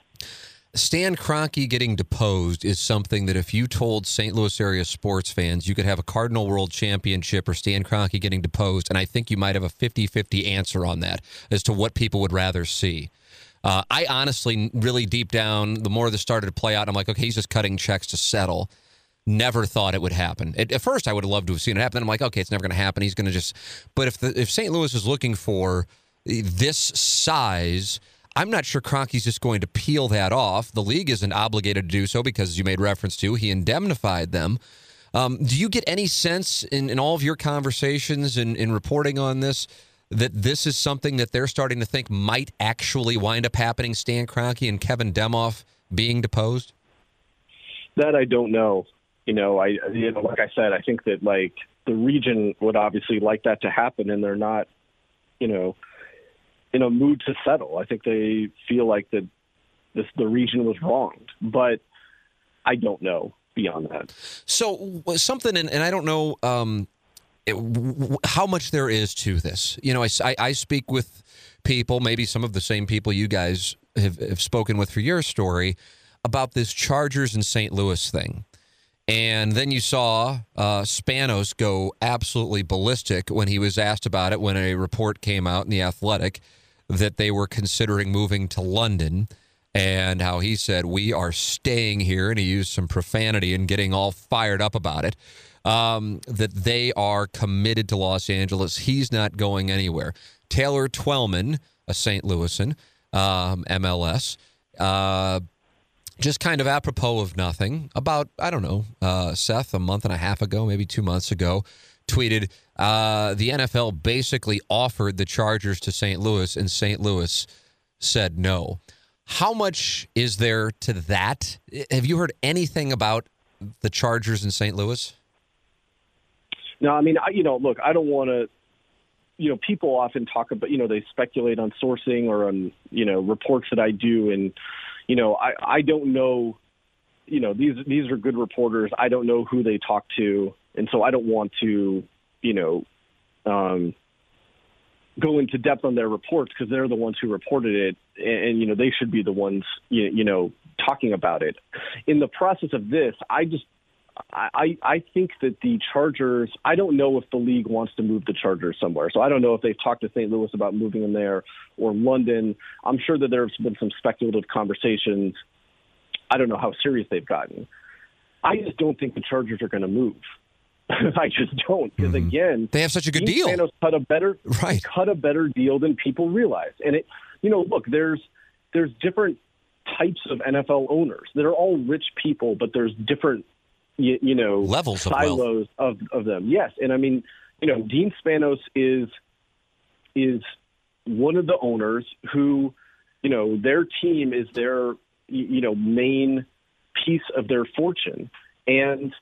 Stan Kroenke getting deposed is something that if you told St. Louis area sports fans you could have a Cardinal World Championship or Stan Kroenke getting deposed, and I think you might have a 50 50 answer on that as to what people would rather see. Uh, I honestly, really deep down, the more this started to play out, I'm like, okay, he's just cutting checks to settle. Never thought it would happen. At, at first, I would have loved to have seen it happen. Then I'm like, okay, it's never going to happen. He's going to just. But if the, if St. Louis is looking for this size, I'm not sure Kroenke's just going to peel that off. The league isn't obligated to do so because, as you made reference to, he indemnified them. Um, do you get any sense in, in all of your conversations and in, in reporting on this that this is something that they're starting to think might actually wind up happening? Stan Kroenke and Kevin Demoff being deposed. That I don't know. You know, I you know, like I said, I think that like the region would obviously like that to happen, and they're not, you know, in a mood to settle. I think they feel like that this the region was wronged, but I don't know beyond that. So something, and, and I don't know um, how much there is to this. You know, I, I, I, speak with people, maybe some of the same people you guys have, have spoken with for your story about this Chargers and St. Louis thing. And then you saw uh, Spanos go absolutely ballistic when he was asked about it when a report came out in The Athletic that they were considering moving to London and how he said, We are staying here. And he used some profanity and getting all fired up about it. Um, that they are committed to Los Angeles. He's not going anywhere. Taylor Twellman, a St. Louisan, um, MLS, uh, just kind of apropos of nothing, about, I don't know, uh, Seth, a month and a half ago, maybe two months ago, tweeted uh, the NFL basically offered the Chargers to St. Louis, and St. Louis said no. How much is there to that? Have you heard anything about the Chargers in St. Louis? No, I mean, I, you know, look, I don't want to. You know, people often talk about, you know, they speculate on sourcing or on, you know, reports that I do, and you know, I I don't know. You know, these these are good reporters. I don't know who they talk to and so I don't want to, you know, um, go into depth on their reports because they're the ones who reported it, and, and you know they should be the ones, you, you know, talking about it. In the process of this, I just I, I think that the Chargers, I don't know if the league wants to move the Chargers somewhere. So I don't know if they've talked to St. Louis about moving them there or London. I'm sure that there's been some speculative conversations. I don't know how serious they've gotten. I just don't think the Chargers are going to move. I just don't because mm-hmm. again, they have such a good deal. Spanos cut a better right. cut a better deal than people realize, and it you know look there's there's different types of NFL owners. They're all rich people, but there's different you, you know levels silos of, of, of them. Yes, and I mean you know Dean Spanos is is one of the owners who you know their team is their you know main piece of their fortune and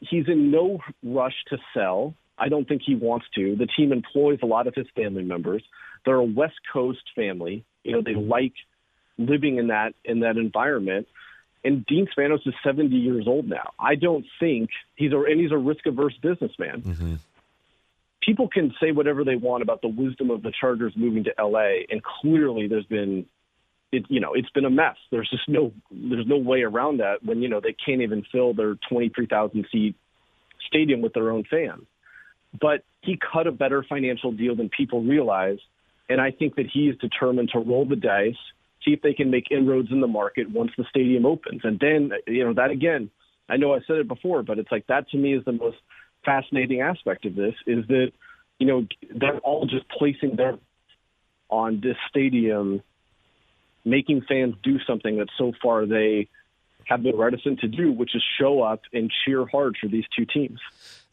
he's in no rush to sell. I don't think he wants to. The team employs a lot of his family members. They're a West Coast family. You know, they like living in that in that environment. And Dean Spanos is 70 years old now. I don't think he's a and he's a risk averse businessman. Mm-hmm. People can say whatever they want about the wisdom of the Chargers moving to LA, and clearly there's been it, you know, it's been a mess. There's just no, there's no way around that when you know they can't even fill their 23,000 seat stadium with their own fans. But he cut a better financial deal than people realize, and I think that he is determined to roll the dice, see if they can make inroads in the market once the stadium opens, and then you know that again. I know I said it before, but it's like that to me is the most fascinating aspect of this is that you know, they're all just placing their on this stadium, making fans do something that so far they have been reticent to do, which is show up and cheer hard for these two teams.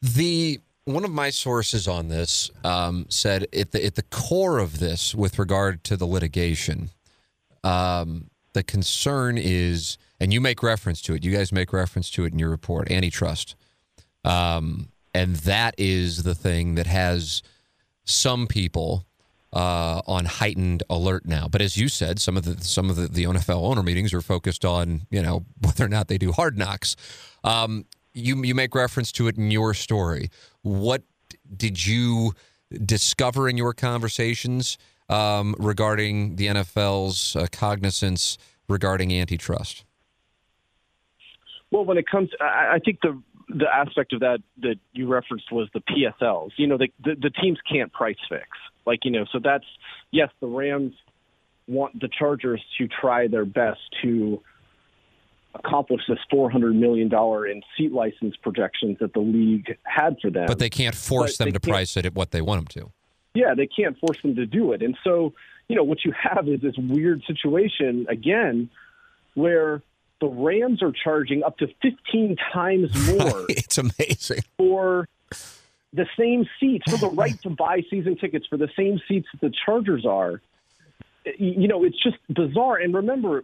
The one of my sources on this um, said at the at the core of this, with regard to the litigation, um, the concern is, and you make reference to it. You guys make reference to it in your report, antitrust, um, and that is the thing that has some people uh, on heightened alert now. But as you said, some of the some of the, the NFL owner meetings are focused on you know whether or not they do hard knocks. Um, you you make reference to it in your story. What did you discover in your conversations um, regarding the NFL's uh, cognizance regarding antitrust? Well, when it comes, I, I think the the aspect of that that you referenced was the PSLs. You know, the, the, the teams can't price fix. Like you know, so that's yes, the Rams want the Chargers to try their best to accomplish this $400 million in seat license projections that the league had for them. But they can't force But them to price it at what they want them to. Yeah, they can't force them to do it. And so, you know, what you have is this weird situation again where the Rams are charging up to 15 times more it's amazing. for the same seats, for the right to buy season tickets for the same seats that the Chargers are. You know, it's just bizarre. And remember,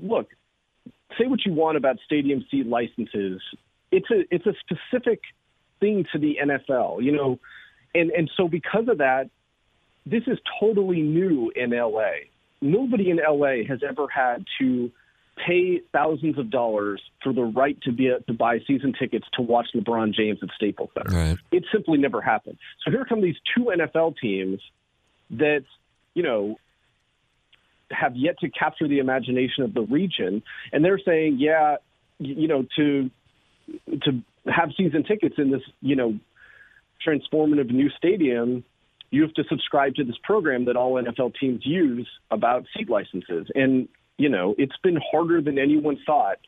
look, say what you want about stadium seat licenses. It's a it's a specific thing to the NFL, you know, and and so because of that, this is totally new in LA. Nobody in LA has ever had to pay thousands of dollars for the right to be to buy season tickets to watch LeBron James at Staples Center. Right. It simply never happened. So here come these two NFL teams that, you know, have yet to capture the imagination of the region, and they're saying, yeah, you know, to to have season tickets in this, you know, transformative new stadium, you have to subscribe to this program that all NFL teams use about seat licenses. And, you know, it's been harder than anyone thought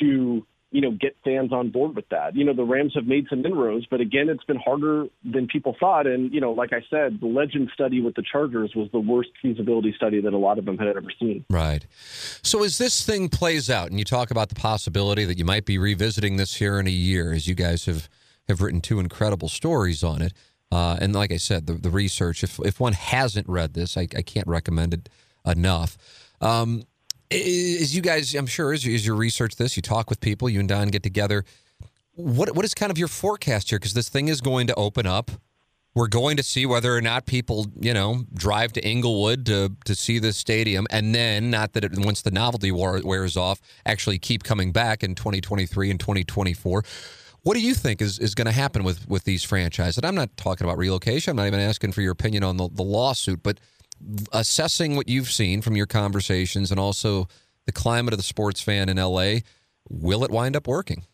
to, you know, get fans on board with that. You know, the Rams have made some inroads, but again, it's been harder than people thought. And, you know, like I said, the legend study with the Chargers was the worst feasibility study that a lot of them had ever seen. Right. So as this thing plays out, and you talk about the possibility that you might be revisiting this here in a year, as you guys have have written two incredible stories on it. Uh, and like I said, the, the research, if, if one hasn't read this, I, I can't recommend it enough. Um, as you guys, I'm sure, as you, as you research this, you talk with people, you and Don get together. What What is kind of your forecast here? Because this thing is going to open up. We're going to see whether or not people, you know, drive to Inglewood to to see this stadium, and then not that it, once the novelty wears off, actually keep coming back in 2023 and 2024. What do you think is, is going to happen with, with these franchises? And I'm not talking about relocation. I'm not even asking for your opinion on the, the lawsuit, but assessing what you've seen from your conversations and also the climate of the sports fan in LA, will it wind up working?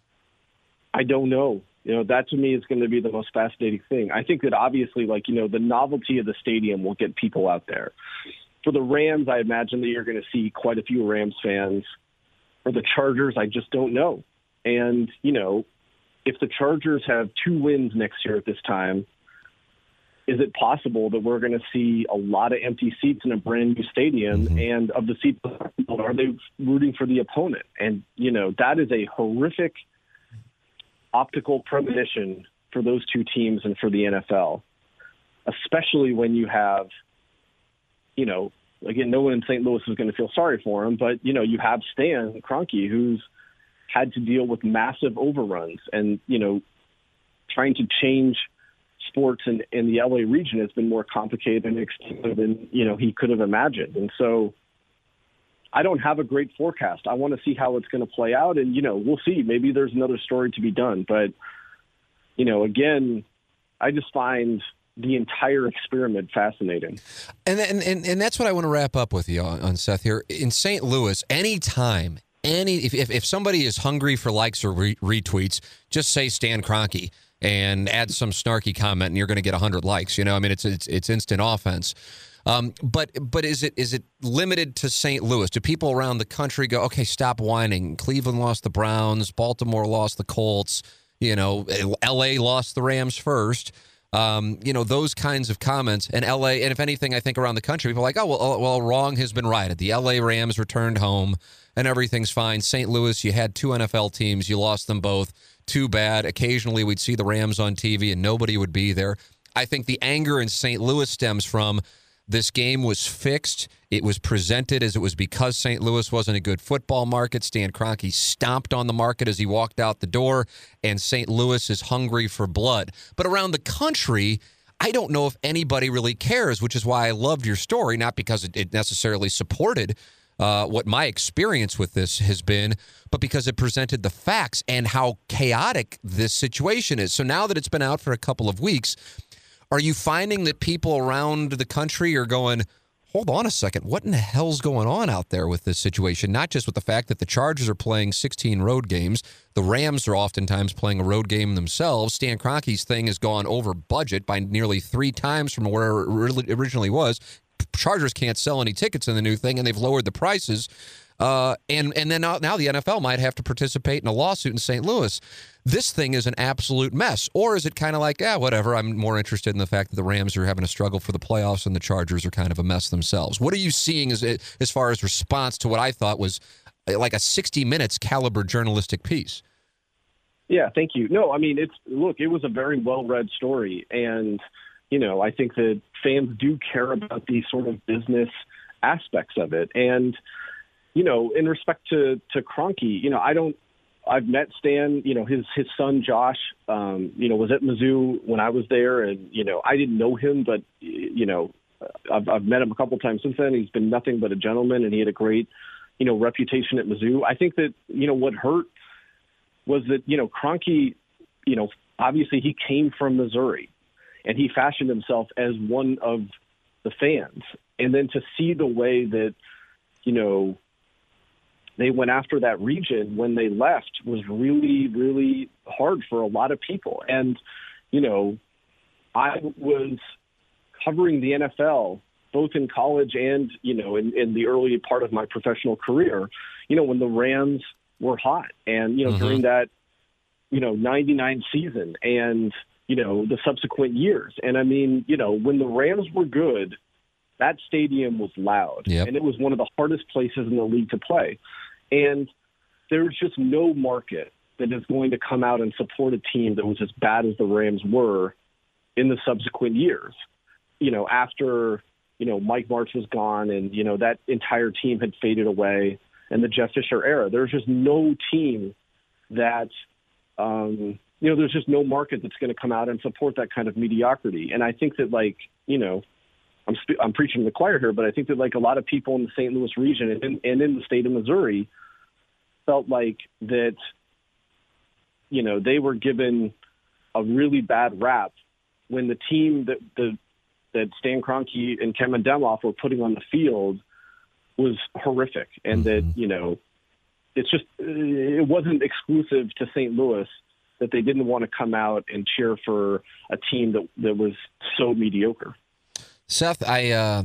I don't know. You know, that to me is going to be the most fascinating thing. I think that obviously, like, you know, the novelty of the stadium will get people out there. For the Rams, I imagine that you're going to see quite a few Rams fans. For the Chargers, I just don't know. And, you know, if the Chargers have two wins next year at this time, is it possible that we're going to see a lot of empty seats in a brand new stadium? Mm-hmm. And of the seats, are they rooting for the opponent? And, you know, that is a horrific optical premonition for those two teams and for the NFL, especially when you have, you know, again, no one in St. Louis is going to feel sorry for him, but, you know, you have Stan Kroenke who's had to deal with massive overruns and, you know, trying to change sports in, in the LA region has been more complicated and expensive than, you know, he could have imagined. And so I don't have a great forecast. I want to see how it's going to play out. And, you know, we'll see. Maybe there's another story to be done. But, you know, again, I just find the entire experiment fascinating. And, and and and that's what I want to wrap up with you on, on Seth here. In St. Louis, anytime, any if, if, if somebody is hungry for likes or re- retweets, just say Stan Kroenke and add some snarky comment, and you're going to get hundred likes. You know, I mean, it's it's it's instant offense. Um, but but is it is it limited to St. Louis? Do people around the country go, okay, stop whining? Cleveland lost the Browns, Baltimore lost the Colts. You know, L.A. lost the Rams first. Um, you know, those kinds of comments. And LA, and if anything, I think around the country, people are like, oh, well, oh, well, wrong has been righted. The LA Rams returned home and everything's fine. St. Louis, you had two NFL teams, you lost them both. Too bad. Occasionally we'd see the Rams on TV and nobody would be there. I think the anger in St. Louis stems from this game was fixed. It was presented as it was because St. Louis wasn't a good football market. Stan Kroenke stomped on the market as he walked out the door, and St. Louis is hungry for blood. But around the country, I don't know if anybody really cares, which is why I loved your story, not because it, necessarily supported uh, what my experience with this has been, but because it presented the facts and how chaotic this situation is. So now that it's been out for a couple of weeks, are you finding that people around the country are going, hold on a second, what in the hell's going on out there with this situation? Not just with the fact that the Chargers are playing 16 road games, the Rams are oftentimes playing a road game themselves. Stan Kroenke's thing has gone over budget by nearly three times from where it originally was. Chargers can't sell any tickets in the new thing, and they've lowered the prices. Uh, and and then now, now the NFL might have to participate in a lawsuit in St. Louis. This thing is an absolute mess, or is it kind of like, yeah, whatever? I'm more interested in the fact that the Rams are having a struggle for the playoffs and the Chargers are kind of a mess themselves. What are you seeing as as far as response to what I thought was uh, like a 60 minutes caliber journalistic piece? Yeah, thank you. No, I mean it's look, it was a very well read story, and you know I think that fans do care about these sort of business aspects of it, and you know, in respect to to Kroenke, you know, I don't. I've met Stan. You know, his his son Josh. Um, you know, was at Mizzou when I was there, and you know, I didn't know him, but you know, I've, I've met him a couple times since then. He's been nothing but a gentleman, and he had a great, you know, reputation at Mizzou. I think that you know what hurt was that you know Kroenke, you know, obviously he came from Missouri, and he fashioned himself as one of the fans, and then to see the way that, you know, they went after that region when they left was really, really hard for a lot of people. And, you know, I was covering the NFL both in college and, you know, in, in the early part of my professional career, you know, when the Rams were hot and, you know, mm-hmm. during that, you know, 99 season and, you know, the subsequent years. And I mean, you know, when the Rams were good, that stadium was loud yep. and it was one of the hardest places in the league to play. And there's just no market that is going to come out and support a team that was as bad as the Rams were in the subsequent years. You know, after, you know, Mike Martz was gone and, you know, that entire team had faded away and the Jeff Fisher era. There's just no team that, um, you know, there's just no market that's going to come out and support that kind of mediocrity. And I think that, like, you know, I'm sp- I'm preaching to the choir here, but I think that like a lot of people in the St. Louis region and in, and in the state of Missouri felt like that, you know, they were given a really bad rap when the team that the that Stan Kroenke and Kevin Demoff were putting on the field was horrific, and mm-hmm. that you know, it's just it wasn't exclusive to St. Louis that they didn't want to come out and cheer for a team that that was so mediocre. Seth, I, uh,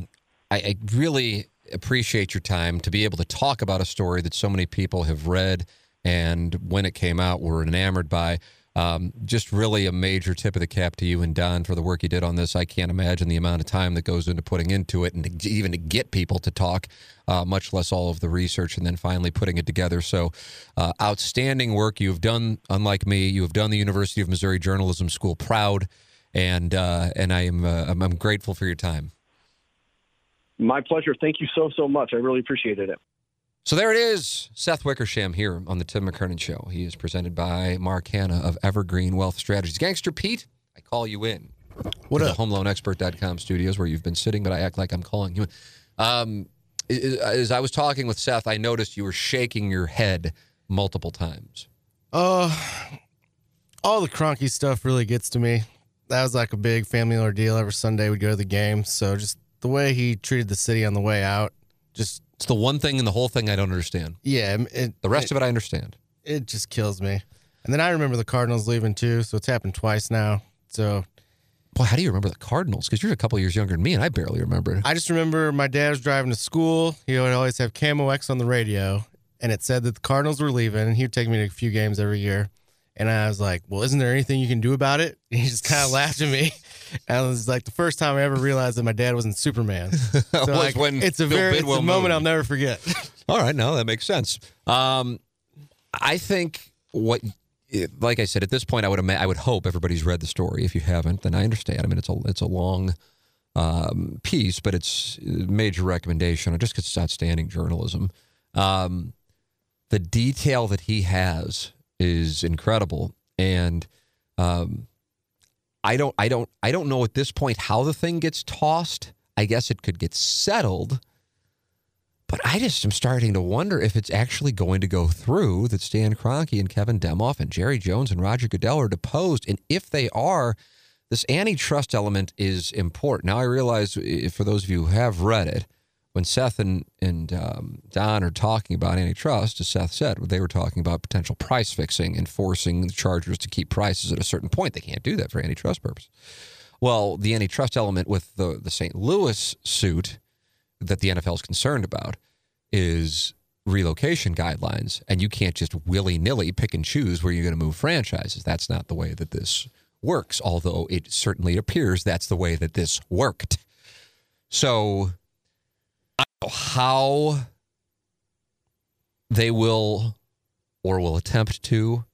I, I really appreciate your time to be able to talk about a story that so many people have read and when it came out were enamored by. Um, just really a major tip of the cap to you and Don for the work you did on this. I can't imagine the amount of time that goes into putting into it and to, even to get people to talk, uh, much less all of the research and then finally putting it together. So, uh, outstanding work you've done. Unlike me, you have done the University of Missouri Journalism School proud and uh, and I am uh, I'm, I'm grateful for your time. My pleasure. Thank you so so much. I really appreciated it. So there it is, Seth Wickersham here on the Tim McKernan Show. He is presented by Mark Hannah of Evergreen Wealth Strategies. Gangster Pete, I call you in. What up? HomeLoanExpert.com studios where you've been sitting, but I act like I'm calling you. Um, as I was talking with Seth, I noticed you were shaking your head multiple times. Uh, all the Kroenke stuff really gets to me that was like a big family ordeal. Every Sunday we'd go to the game. So just the way he treated the city on the way out, just it's the one thing in the whole thing I don't understand. Yeah, it, the rest of it I understand. It just kills me. And then I remember the Cardinals leaving too, so it's happened twice now. So, boy, how do you remember the Cardinals? Because you're a couple years younger than me, and I barely remember it. I just remember my dad was driving to school. He would always have KMOX on the radio, and it said that the Cardinals were leaving, and he would take me to a few games every year. And I was like, well, isn't there anything you can do about it? And he just kind of laughed at me. And it was like the first time I ever realized that my dad wasn't Superman. So Was like, when it's a Bill very it's a moment. I'll never forget. All right, no, that makes sense. Um, I think what, like I said, at this point, I would ima- I would hope everybody's read the story. If you haven't, then I understand. I mean, it's a it's a long um, piece, but it's a major recommendation just because it's outstanding journalism. Um, the detail that he has is incredible, and um, I don't I don't I don't know at this point how the thing gets tossed. I guess it could get settled. But I just am starting to wonder if it's actually going to go through that Stan Kroenke and Kevin Demoff and Jerry Jones and Roger Goodell are deposed. And if they are, this antitrust element is important. Now, I realize for those of you who have read it, when Seth and, and um, Don are talking about antitrust, as Seth said, they were talking about potential price fixing and forcing the chargers to keep prices at a certain point. They can't do that for antitrust purposes. Well, the antitrust element with the, the St. Louis suit that the NFL is concerned about is relocation guidelines. And you can't just willy nilly pick and choose where you're going to move franchises. That's not the way that this works, although it certainly appears that's the way that this worked. So, how they will or will attempt to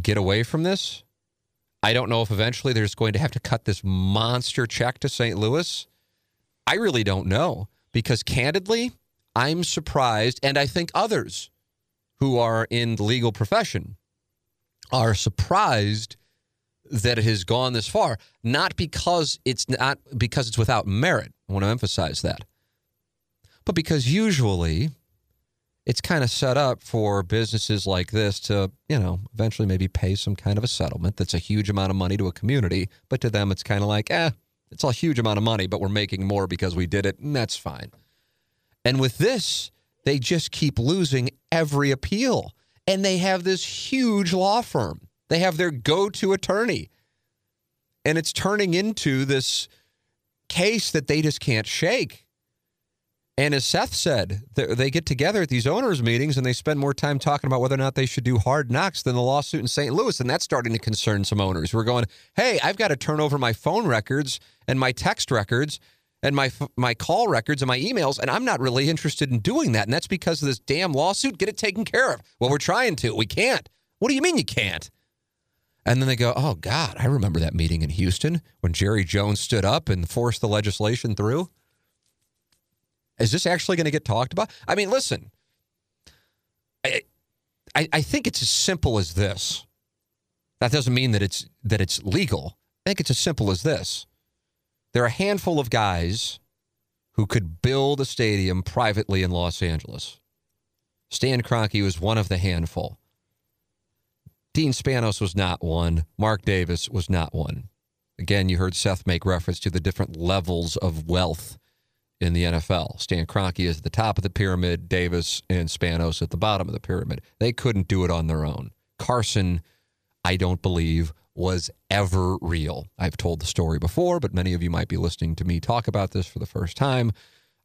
get away from this. I don't know if eventually they're just going to have to cut this monster check to St. Louis. I really don't know because candidly, I'm surprised, and I think others who are in the legal profession are surprised that it has gone this far. Not because it's not because it's without merit. I want to emphasize that, but because usually it's kind of set up for businesses like this to, you know, eventually maybe pay some kind of a settlement that's a huge amount of money to a community, but to them it's kind of like, eh, it's a huge amount of money, but we're making more because we did it, and that's fine. And with this, they just keep losing every appeal. And they have this huge law firm. They have their go to attorney. And it's turning into this case that they just can't shake. And as Seth said, they get together at these owners' meetings and they spend more time talking about whether or not they should do hard knocks than the lawsuit in St. Louis. And that's starting to concern some owners We're going, hey, I've got to turn over my phone records and my text records and my my call records and my emails, and I'm not really interested in doing that. And that's because of this damn lawsuit. Get it taken care of. Well, we're trying to. We can't. What do you mean you can't? And then they go, oh, God, I remember that meeting in Houston when Jerry Jones stood up and forced the legislation through. Is this actually going to get talked about? I mean, listen, I, I, I think it's as simple as this. That doesn't mean that it's that it's legal. I think it's as simple as this. There are a handful of guys who could build a stadium privately in Los Angeles. Stan Kroenke was one of the handful. Dean Spanos was not one. Mark Davis was not one. Again, you heard Seth make reference to the different levels of wealth in the NFL. Stan Kroenke is at the top of the pyramid, Davis and Spanos at the bottom of the pyramid. They couldn't do it on their own. Carson, I don't believe, was ever real. I've told the story before, but many of you might be listening to me talk about this for the first time.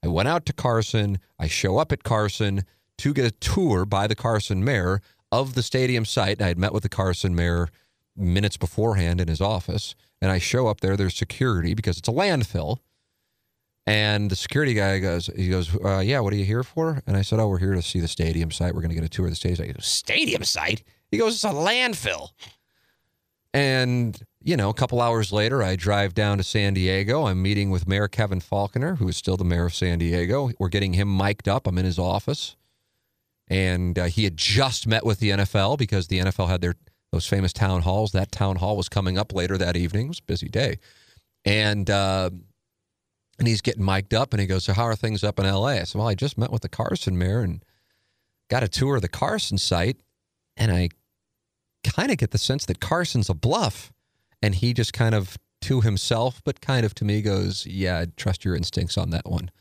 I went out to Carson. I show up at Carson to get a tour by the Carson mayor of the stadium site. I had met with the Carson mayor minutes beforehand in his office, and I show up there. There's security because it's a landfill. And the security guy goes, he goes, uh, yeah, what are you here for? And I said, oh, we're here to see the stadium site. We're going to get a tour of the stadium site. He goes, stadium site? He goes, it's a landfill. And, you know, a couple hours later, I drive down to San Diego. I'm meeting with Mayor Kevin Faulconer, who is still the mayor of San Diego. We're getting him mic'd up. I'm in his office. And uh, he had just met with the NFL because the NFL had their those famous town halls. That town hall was coming up later that evening. It was a busy day. And, uh, and he's getting mic'd up and he goes, So, how are things up in LA? I said, Well, I just met with the Carson mayor and got a tour of the Carson site. And I kind of get the sense that Carson's a bluff. And he just kind of to himself, but kind of to me goes, Yeah, I'd trust your instincts on that one.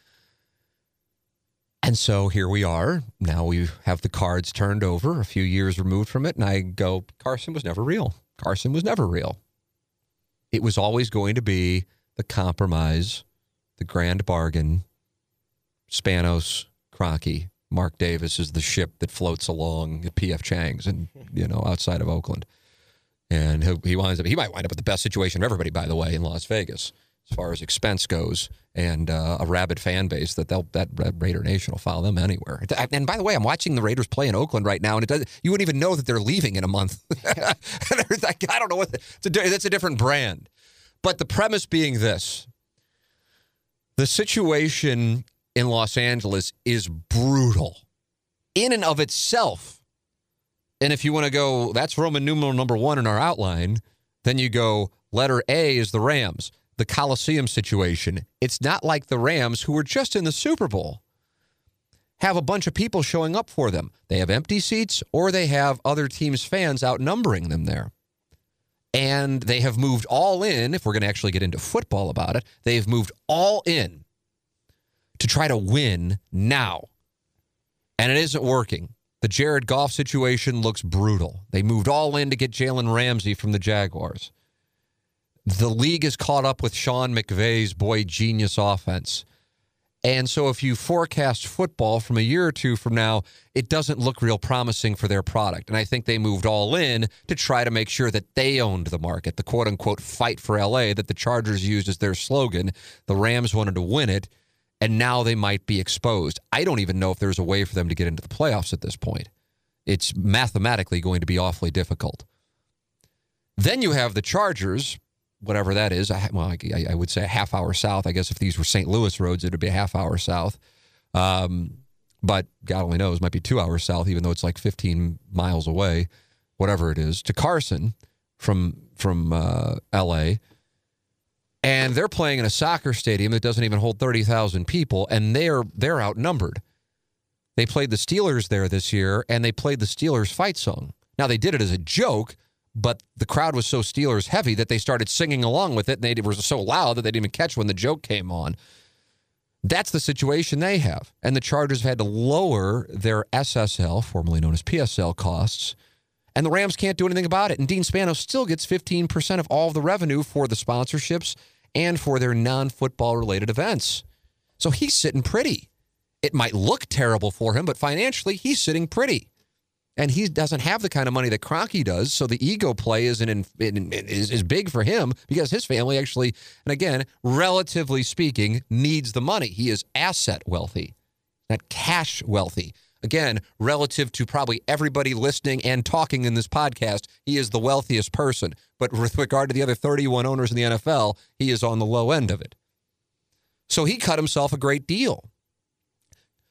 And so here we are. Now we have the cards turned over, a few years removed from it. And I go, Carson was never real. Carson was never real. It was always going to be the compromise the grand bargain, Spanos, Kroenke, Mark Davis is the ship that floats along at PF Chang's and you know outside of Oakland. And he, he winds up, he might wind up with the best situation of everybody, by the way, in Las Vegas, as far as expense goes, and uh, a rabid fan base that they'll that Raider Nation will follow them anywhere. And by the way, I'm watching the Raiders play in Oakland right now, and it does, you wouldn't even know that they're leaving in a month. I don't know what it's a, that's a different brand. But the premise being this: the situation in Los Angeles is brutal in and of itself and if you want to go, that's Roman numeral number one in our outline, then you go, letter A is the Rams, the Coliseum situation. It's not like the Rams, who were just in the Super Bowl, have a bunch of people showing up for them. They have empty seats or they have other teams' fans outnumbering them there. And they have moved all in, if we're going to actually get into football about it, they've moved all in to try to win now. And it isn't working. The Jared Goff situation looks brutal. They moved all in to get Jalen Ramsey from the Jaguars. The league is caught up with Sean McVay's boy genius offense. And so if you forecast football from a year or two from now, it doesn't look real promising for their product. And I think they moved all in to try to make sure that they owned the market, the quote unquote fight for LA that the Chargers used as their slogan. The Rams wanted to win it and now they might be exposed. I don't even know if there's a way for them to get into the playoffs at this point. It's mathematically going to be awfully difficult. Then you have the Chargers, whatever that is. I, Well, I, would say a half hour south. I guess if these were St. Louis roads, it would be a half hour south. Um, but God only knows, might be two hours south, even though it's like 15 miles away, whatever it is, to Carson from from uh, L.A and they're playing in a soccer stadium that doesn't even hold 30,000 people and they're they're outnumbered. They played the Steelers there this year and they played the Steelers fight song. Now they did it as a joke, but the crowd was so Steelers heavy that they started singing along with it and they were so loud that they didn't even catch when the joke came on. That's the situation they have. And the Chargers have had to lower their SSL, formerly known as PSL costs, and the Rams can't do anything about it. And Dean Spanos still gets 15% of all of the revenue for the sponsorships and for their non football related events. So he's sitting pretty. It might look terrible for him, but financially, he's sitting pretty. And he doesn't have the kind of money that Kroenke does, so the ego play in, in, is, is big for him because his family actually, and again, relatively speaking, needs the money. He is asset wealthy, not cash wealthy. Again, relative to probably everybody listening and talking in this podcast, he is the wealthiest person. But with regard to the other 31 owners in the NFL, he is on the low end of it. So he cut himself a great deal.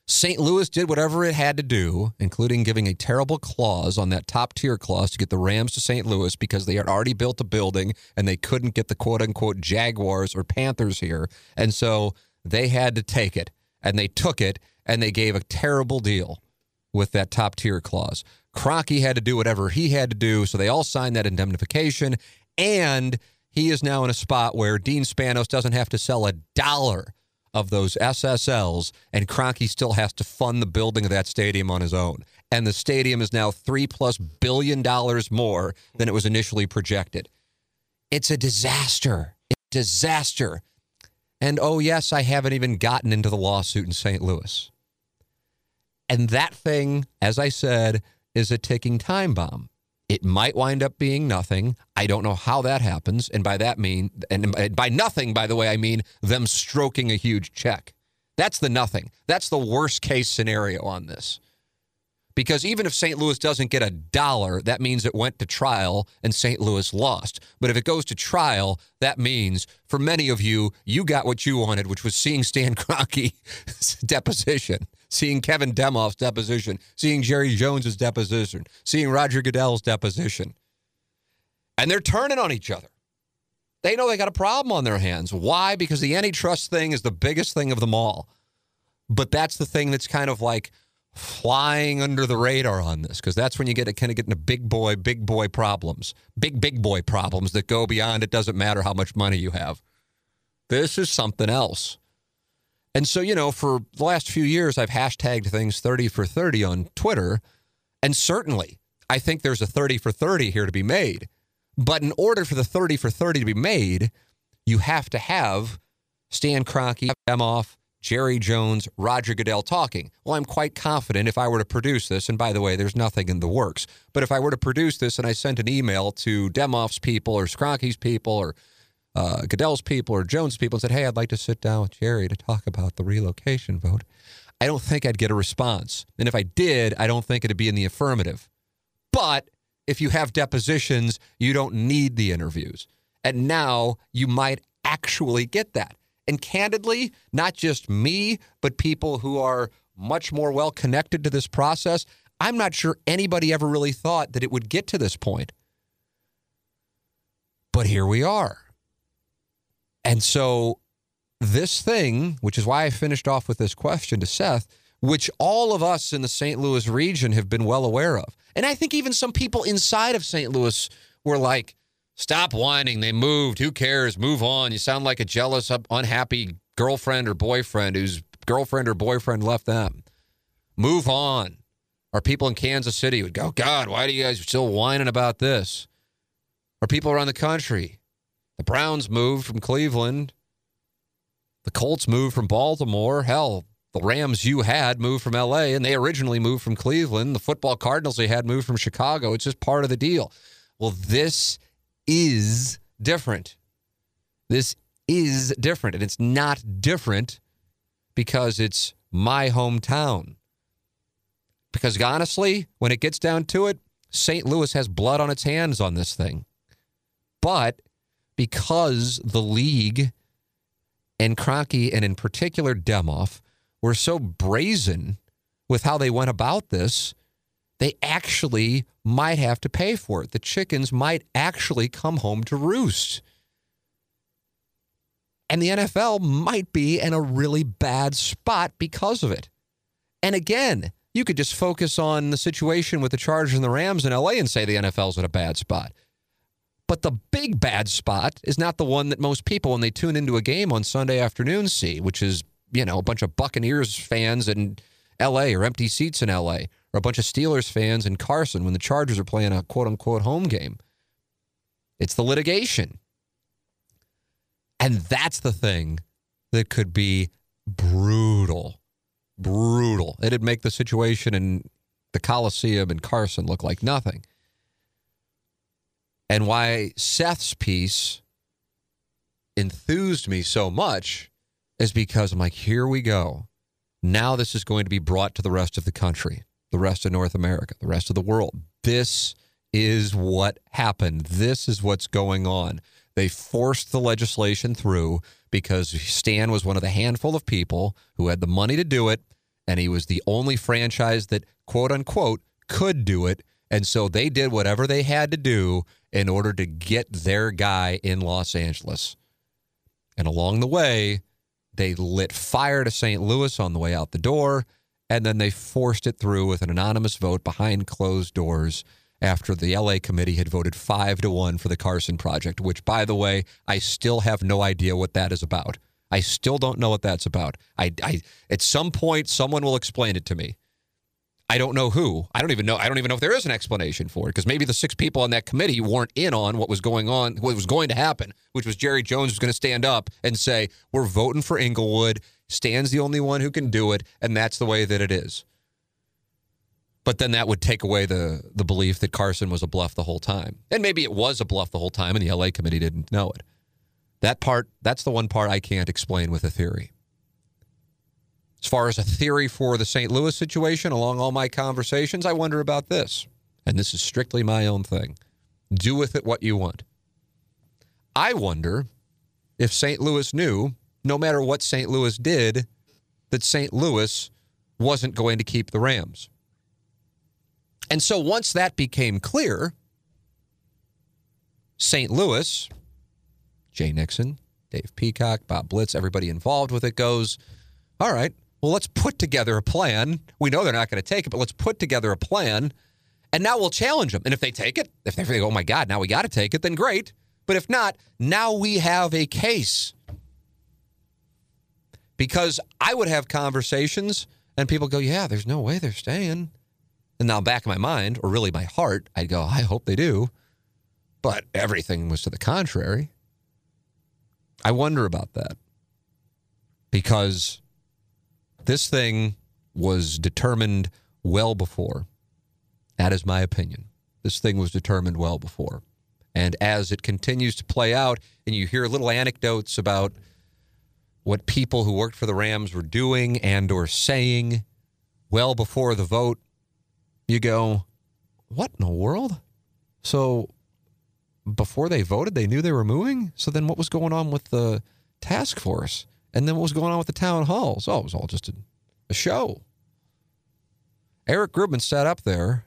St. Louis did whatever it had to do, including giving a terrible clause on that top tier clause to get the Rams to St. Louis because they had already built a building and they couldn't get the quote unquote Jaguars or Panthers here. And so they had to take it and they took it and they gave a terrible deal with that top tier clause. Kroenke had to do whatever he had to do, so they all signed that indemnification, and he is now in a spot where Dean Spanos doesn't have to sell a dollar of those SSLs, and Kroenke still has to fund the building of that stadium on his own. And the stadium is now three plus billion dollars more than it was initially projected. It's a disaster. A disaster. And oh, yes, I haven't even gotten into the lawsuit in St. Louis. And that thing, as I said, is a ticking time bomb. It might wind up being nothing. I don't know how that happens. And by that mean, and by nothing, by the way, I mean them stroking a huge check. That's the nothing. That's the worst case scenario on this. Because even if St. Louis doesn't get a dollar, that means it went to trial and St. Louis lost. But if it goes to trial, that means for many of you, you got what you wanted, which was seeing Stan Kroenke's deposition, seeing Kevin Demoff's deposition, seeing Jerry Jones's deposition, seeing Roger Goodell's deposition. And they're turning on each other. They know they got a problem on their hands. Why? Because the antitrust thing is the biggest thing of them all. But that's the thing that's kind of like, flying under the radar on this because that's when you get kind of get into big boy, big boy problems, big, big boy problems that go beyond it doesn't matter how much money you have. This is something else. And so, you know, for the last few years, I've hashtagged things 30 for 30 on Twitter. And certainly, I think there's a 30 for 30 here to be made. But in order for the 30 for 30 to be made, you have to have Stan Kroenke, Demoff, Jerry Jones, Roger Goodell talking. Well, I'm quite confident if I were to produce this, and by the way, there's nothing in the works, but if I were to produce this and I sent an email to Demoff's people or Skronke's people or uh, Goodell's people or Jones' people and said, hey, I'd like to sit down with Jerry to talk about the relocation vote, I don't think I'd get a response. And if I did, I don't think it'd be in the affirmative. But if you have depositions, you don't need the interviews. And now you might actually get that. And candidly, not just me, but people who are much more well connected to this process, I'm not sure anybody ever really thought that it would get to this point. But here we are. And so, this thing, which is why I finished off with this question to Seth, which all of us in the St. Louis region have been well aware of. And I think even some people inside of St. Louis were like, Stop whining. They moved. Who cares? Move on. You sound like a jealous, unhappy girlfriend or boyfriend whose girlfriend or boyfriend left them. Move on. Or people in Kansas City would go, God, why do you guys still whining about this? Or people around the country. The Browns moved from Cleveland. The Colts moved from Baltimore. Hell, the Rams you had moved from LA and they originally moved from Cleveland. The football Cardinals they had moved from Chicago. It's just part of the deal. Well, this is different. This is different. And it's not different because it's my hometown. Because honestly, when it gets down to it, St. Louis has blood on its hands on this thing. But because the league and Kroenke, and in particular Demoff, were so brazen with how they went about this, they actually might have to pay for it. The chickens might actually come home to roost. And the NFL might be in a really bad spot because of it. And again, you could just focus on the situation with the Chargers and the Rams in LA and say the NFL's in a bad spot. But the big bad spot is not the one that most people, when they tune into a game on Sunday afternoon, see, which is, you know, a bunch of Buccaneers fans in LA or empty seats in LA or a bunch of Steelers fans in Carson when the Chargers are playing a quote unquote home game. It's the litigation. And that's the thing that could be brutal. Brutal. It'd make the situation in the Coliseum in Carson look like nothing. And why Seth's piece enthused me so much is because I'm like, here we go. Now this is going to be brought to the rest of the country, the rest of North America, the rest of the world. This is what happened. This is what's going on. They forced the legislation through because Stan was one of the handful of people who had the money to do it, and he was the only franchise that, quote unquote, could do it. And so they did whatever they had to do in order to get their guy in Los Angeles. And along the way, they lit fire to St. Louis on the way out the door, and then they forced it through with an anonymous vote behind closed doors after the LA committee had voted five to one for the Carson project, which, by the way, I still have no idea what that is about. I still don't know what that's about. I, I at some point, someone will explain it to me. I don't know who. I don't even know. I don't even know if there is an explanation for it because maybe the six people on that committee weren't in on what was going on, what was going to happen, which was Jerry Jones was going to stand up and say, "We're voting for Inglewood. Stan's the only one who can do it, and that's the way that it is." But then that would take away the the belief that Carson was a bluff the whole time, and maybe it was a bluff the whole time, and the LA committee didn't know it. That part, that's the one part I can't explain with a theory. As far as a theory for the St. Louis situation, along all my conversations, I wonder about this. And this is strictly my own thing. Do with it what you want. I wonder if St. Louis knew, no matter what St. Louis did, that St. Louis wasn't going to keep the Rams. And so once that became clear, St. Louis, Jay Nixon, Dave Peacock, Bob Blitz, everybody involved with it goes, all right, well, let's put together a plan. We know they're not going to take it, but let's put together a plan. And now we'll challenge them. And if they take it, if they think, oh my God, now we got to take it, then great. But if not, now we have a case. Because I would have conversations and people go, yeah, there's no way they're staying. And now back in my mind, or really my heart, I'd go, I hope they do. But everything was to the contrary. I wonder about that. Because This thing was determined well before. That is my opinion. This thing was determined well before. And as it continues to play out, and you hear little anecdotes about what people who worked for the Rams were doing and or saying well before the vote, you go, what in the world? So before they voted, they knew they were moving. So then what was going on with the task force? And then what was going on with the town halls? Oh, it was all just a, a show. Eric Grubman sat up there,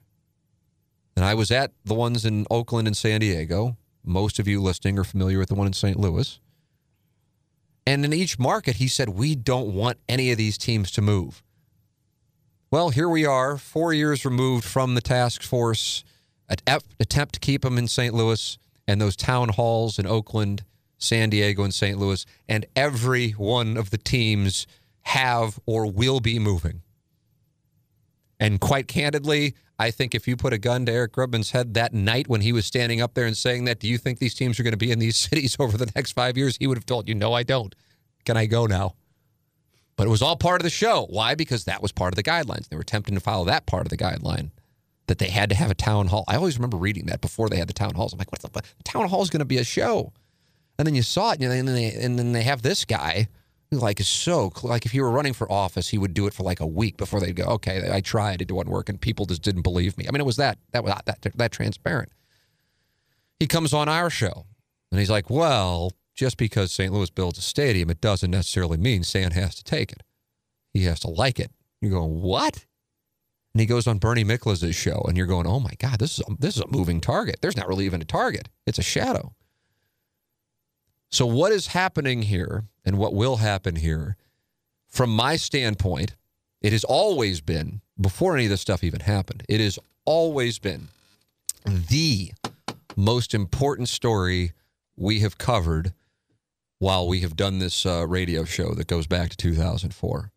and I was at the ones in Oakland and San Diego. Most of you listening are familiar with the one in St. Louis. And in each market, he said, We don't want any of these teams to move. Well, here we are, four years removed from the task force attempt to keep them in St. Louis and those town halls in Oakland, San Diego, and St. Louis, and every one of the teams have or will be moving. And quite candidly, I think if you put a gun to Eric Grubman's head that night when he was standing up there and saying that, do you think these teams are going to be in these cities over the next five years? He would have told you, no, I don't. Can I go now? But it was all part of the show. Why? Because that was part of the guidelines. They were attempting to follow that part of the guideline that they had to have a town hall. I always remember reading that before they had the town halls. I'm like, what the, the town hall is going to be a show? And then you saw it, and then they, and then they have this guy like is so like if he were running for office, he would do it for like a week before they'd go, okay, I tried, it wasn't work, and People just didn't believe me. I mean, it was that that was that that transparent. He comes on our show, and he's like, well, just because St. Louis builds a stadium, it doesn't necessarily mean Stan has to take it. He has to like it. You go, what? and he goes on Bernie Miklasz' show, and you're going, "Oh my God, this is a, this is a moving target. There's not really even a target; it's a shadow." So, what is happening here, and what will happen here, from my standpoint, it has always been before any of this stuff even happened. It has always been the most important story we have covered while we have done this uh, radio show that goes back to 2004.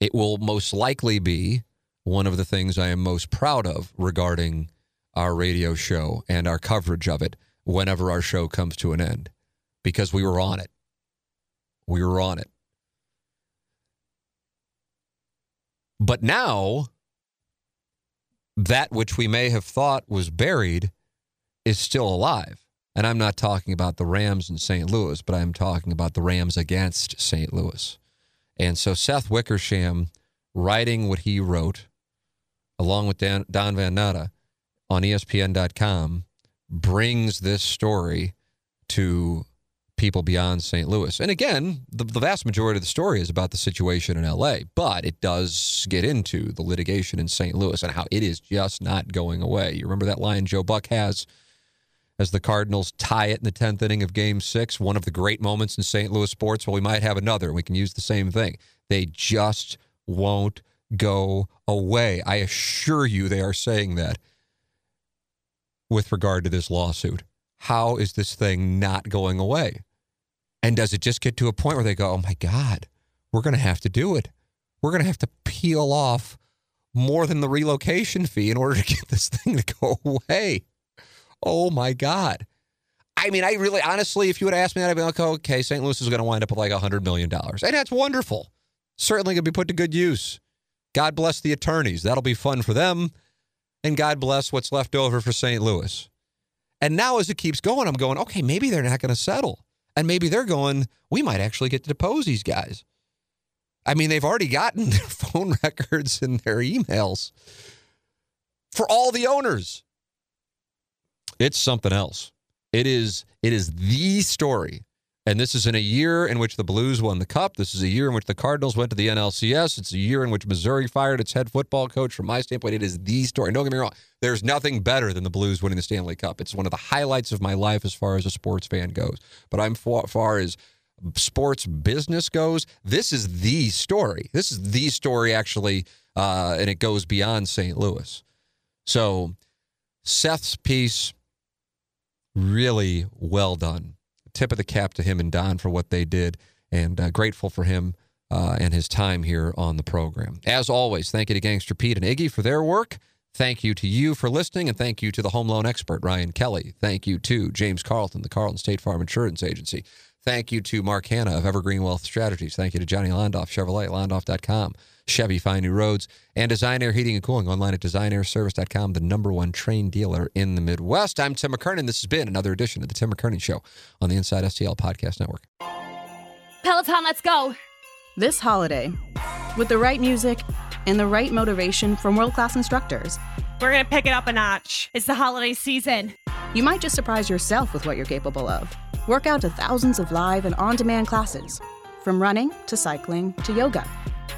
It will most likely be one of the things I am most proud of regarding our radio show and our coverage of it whenever our show comes to an end because we were on it. We were on it. But now, that which we may have thought was buried is still alive. And I'm not talking about the Rams in St. Louis, but I'm talking about the Rams against St. Louis. And so Seth Wickersham, writing what he wrote, along with Dan, Don Van Natta on ESPN.com, brings this story to people beyond St. Louis. And again, the, the, vast majority of the story is about the situation in LA, but it does get into the litigation in St. Louis and how it is just not going away. You remember that line Joe Buck has as the Cardinals tie it in the 10th inning of game six, one of the great moments in St. Louis sports? Well, we might have another. And we can use the same thing. They just won't go away. I assure you they are saying that with regard to this lawsuit. How is this thing not going away? And does it just get to a point where they go, oh my God, we're going to have to do it? We're going to have to peel off more than the relocation fee in order to get this thing to go away. Oh my God. I mean, I really, honestly, if you would ask me that, I'd be like, okay, St. Louis is going to wind up with like $100 million. And that's wonderful. Certainly going to be put to good use. God bless the attorneys. That'll be fun for them. And God bless what's left over for St. Louis. And now, as it keeps going, I'm going, okay, maybe they're not going to settle. And maybe they're going, we might actually get to depose these guys. I mean, they've already gotten their phone records and their emails for all the owners. It's something else. It is it is the story and this is in a year in which the Blues won the Cup. This is a year in which the Cardinals went to the NLCS. It's a year in which Missouri fired its head football coach. From my standpoint, it is the story. Don't get me wrong. There's nothing better than the Blues winning the Stanley Cup. It's one of the highlights of my life as far as a sports fan goes. But I'm far, far as sports business goes, this is the story. This is the story, actually, uh, and it goes beyond St. Louis. So Seth's piece, really well done tip of the cap to him and Don for what they did, and uh, grateful for him uh, and his time here on the program. As always, thank you to Gangster Pete and Iggy for their work. Thank you to you for listening, and thank you to the home loan expert, Ryan Kelley. Thank you to James Carlton, the Carlton State Farm Insurance Agency. Thank you to Mark Hannah of Evergreen Wealth Strategies. Thank you to Johnny Londoff, Chevrolet, Londoff.com, Chevy Find New Roads, and Design Aire Heating and Cooling online at designairservice.com, the number one Trane dealer in the Midwest. I'm Tim McKernan. This has been another edition of the Tim McKernan Show on the Inside STL Podcast Network. Peloton, let's go. This holiday, with the right music and the right motivation from world class instructors, we're going to pick it up a notch. It's the holiday season. You might just surprise yourself with what you're capable of. Work out to thousands of live and on demand classes, from running to cycling to yoga.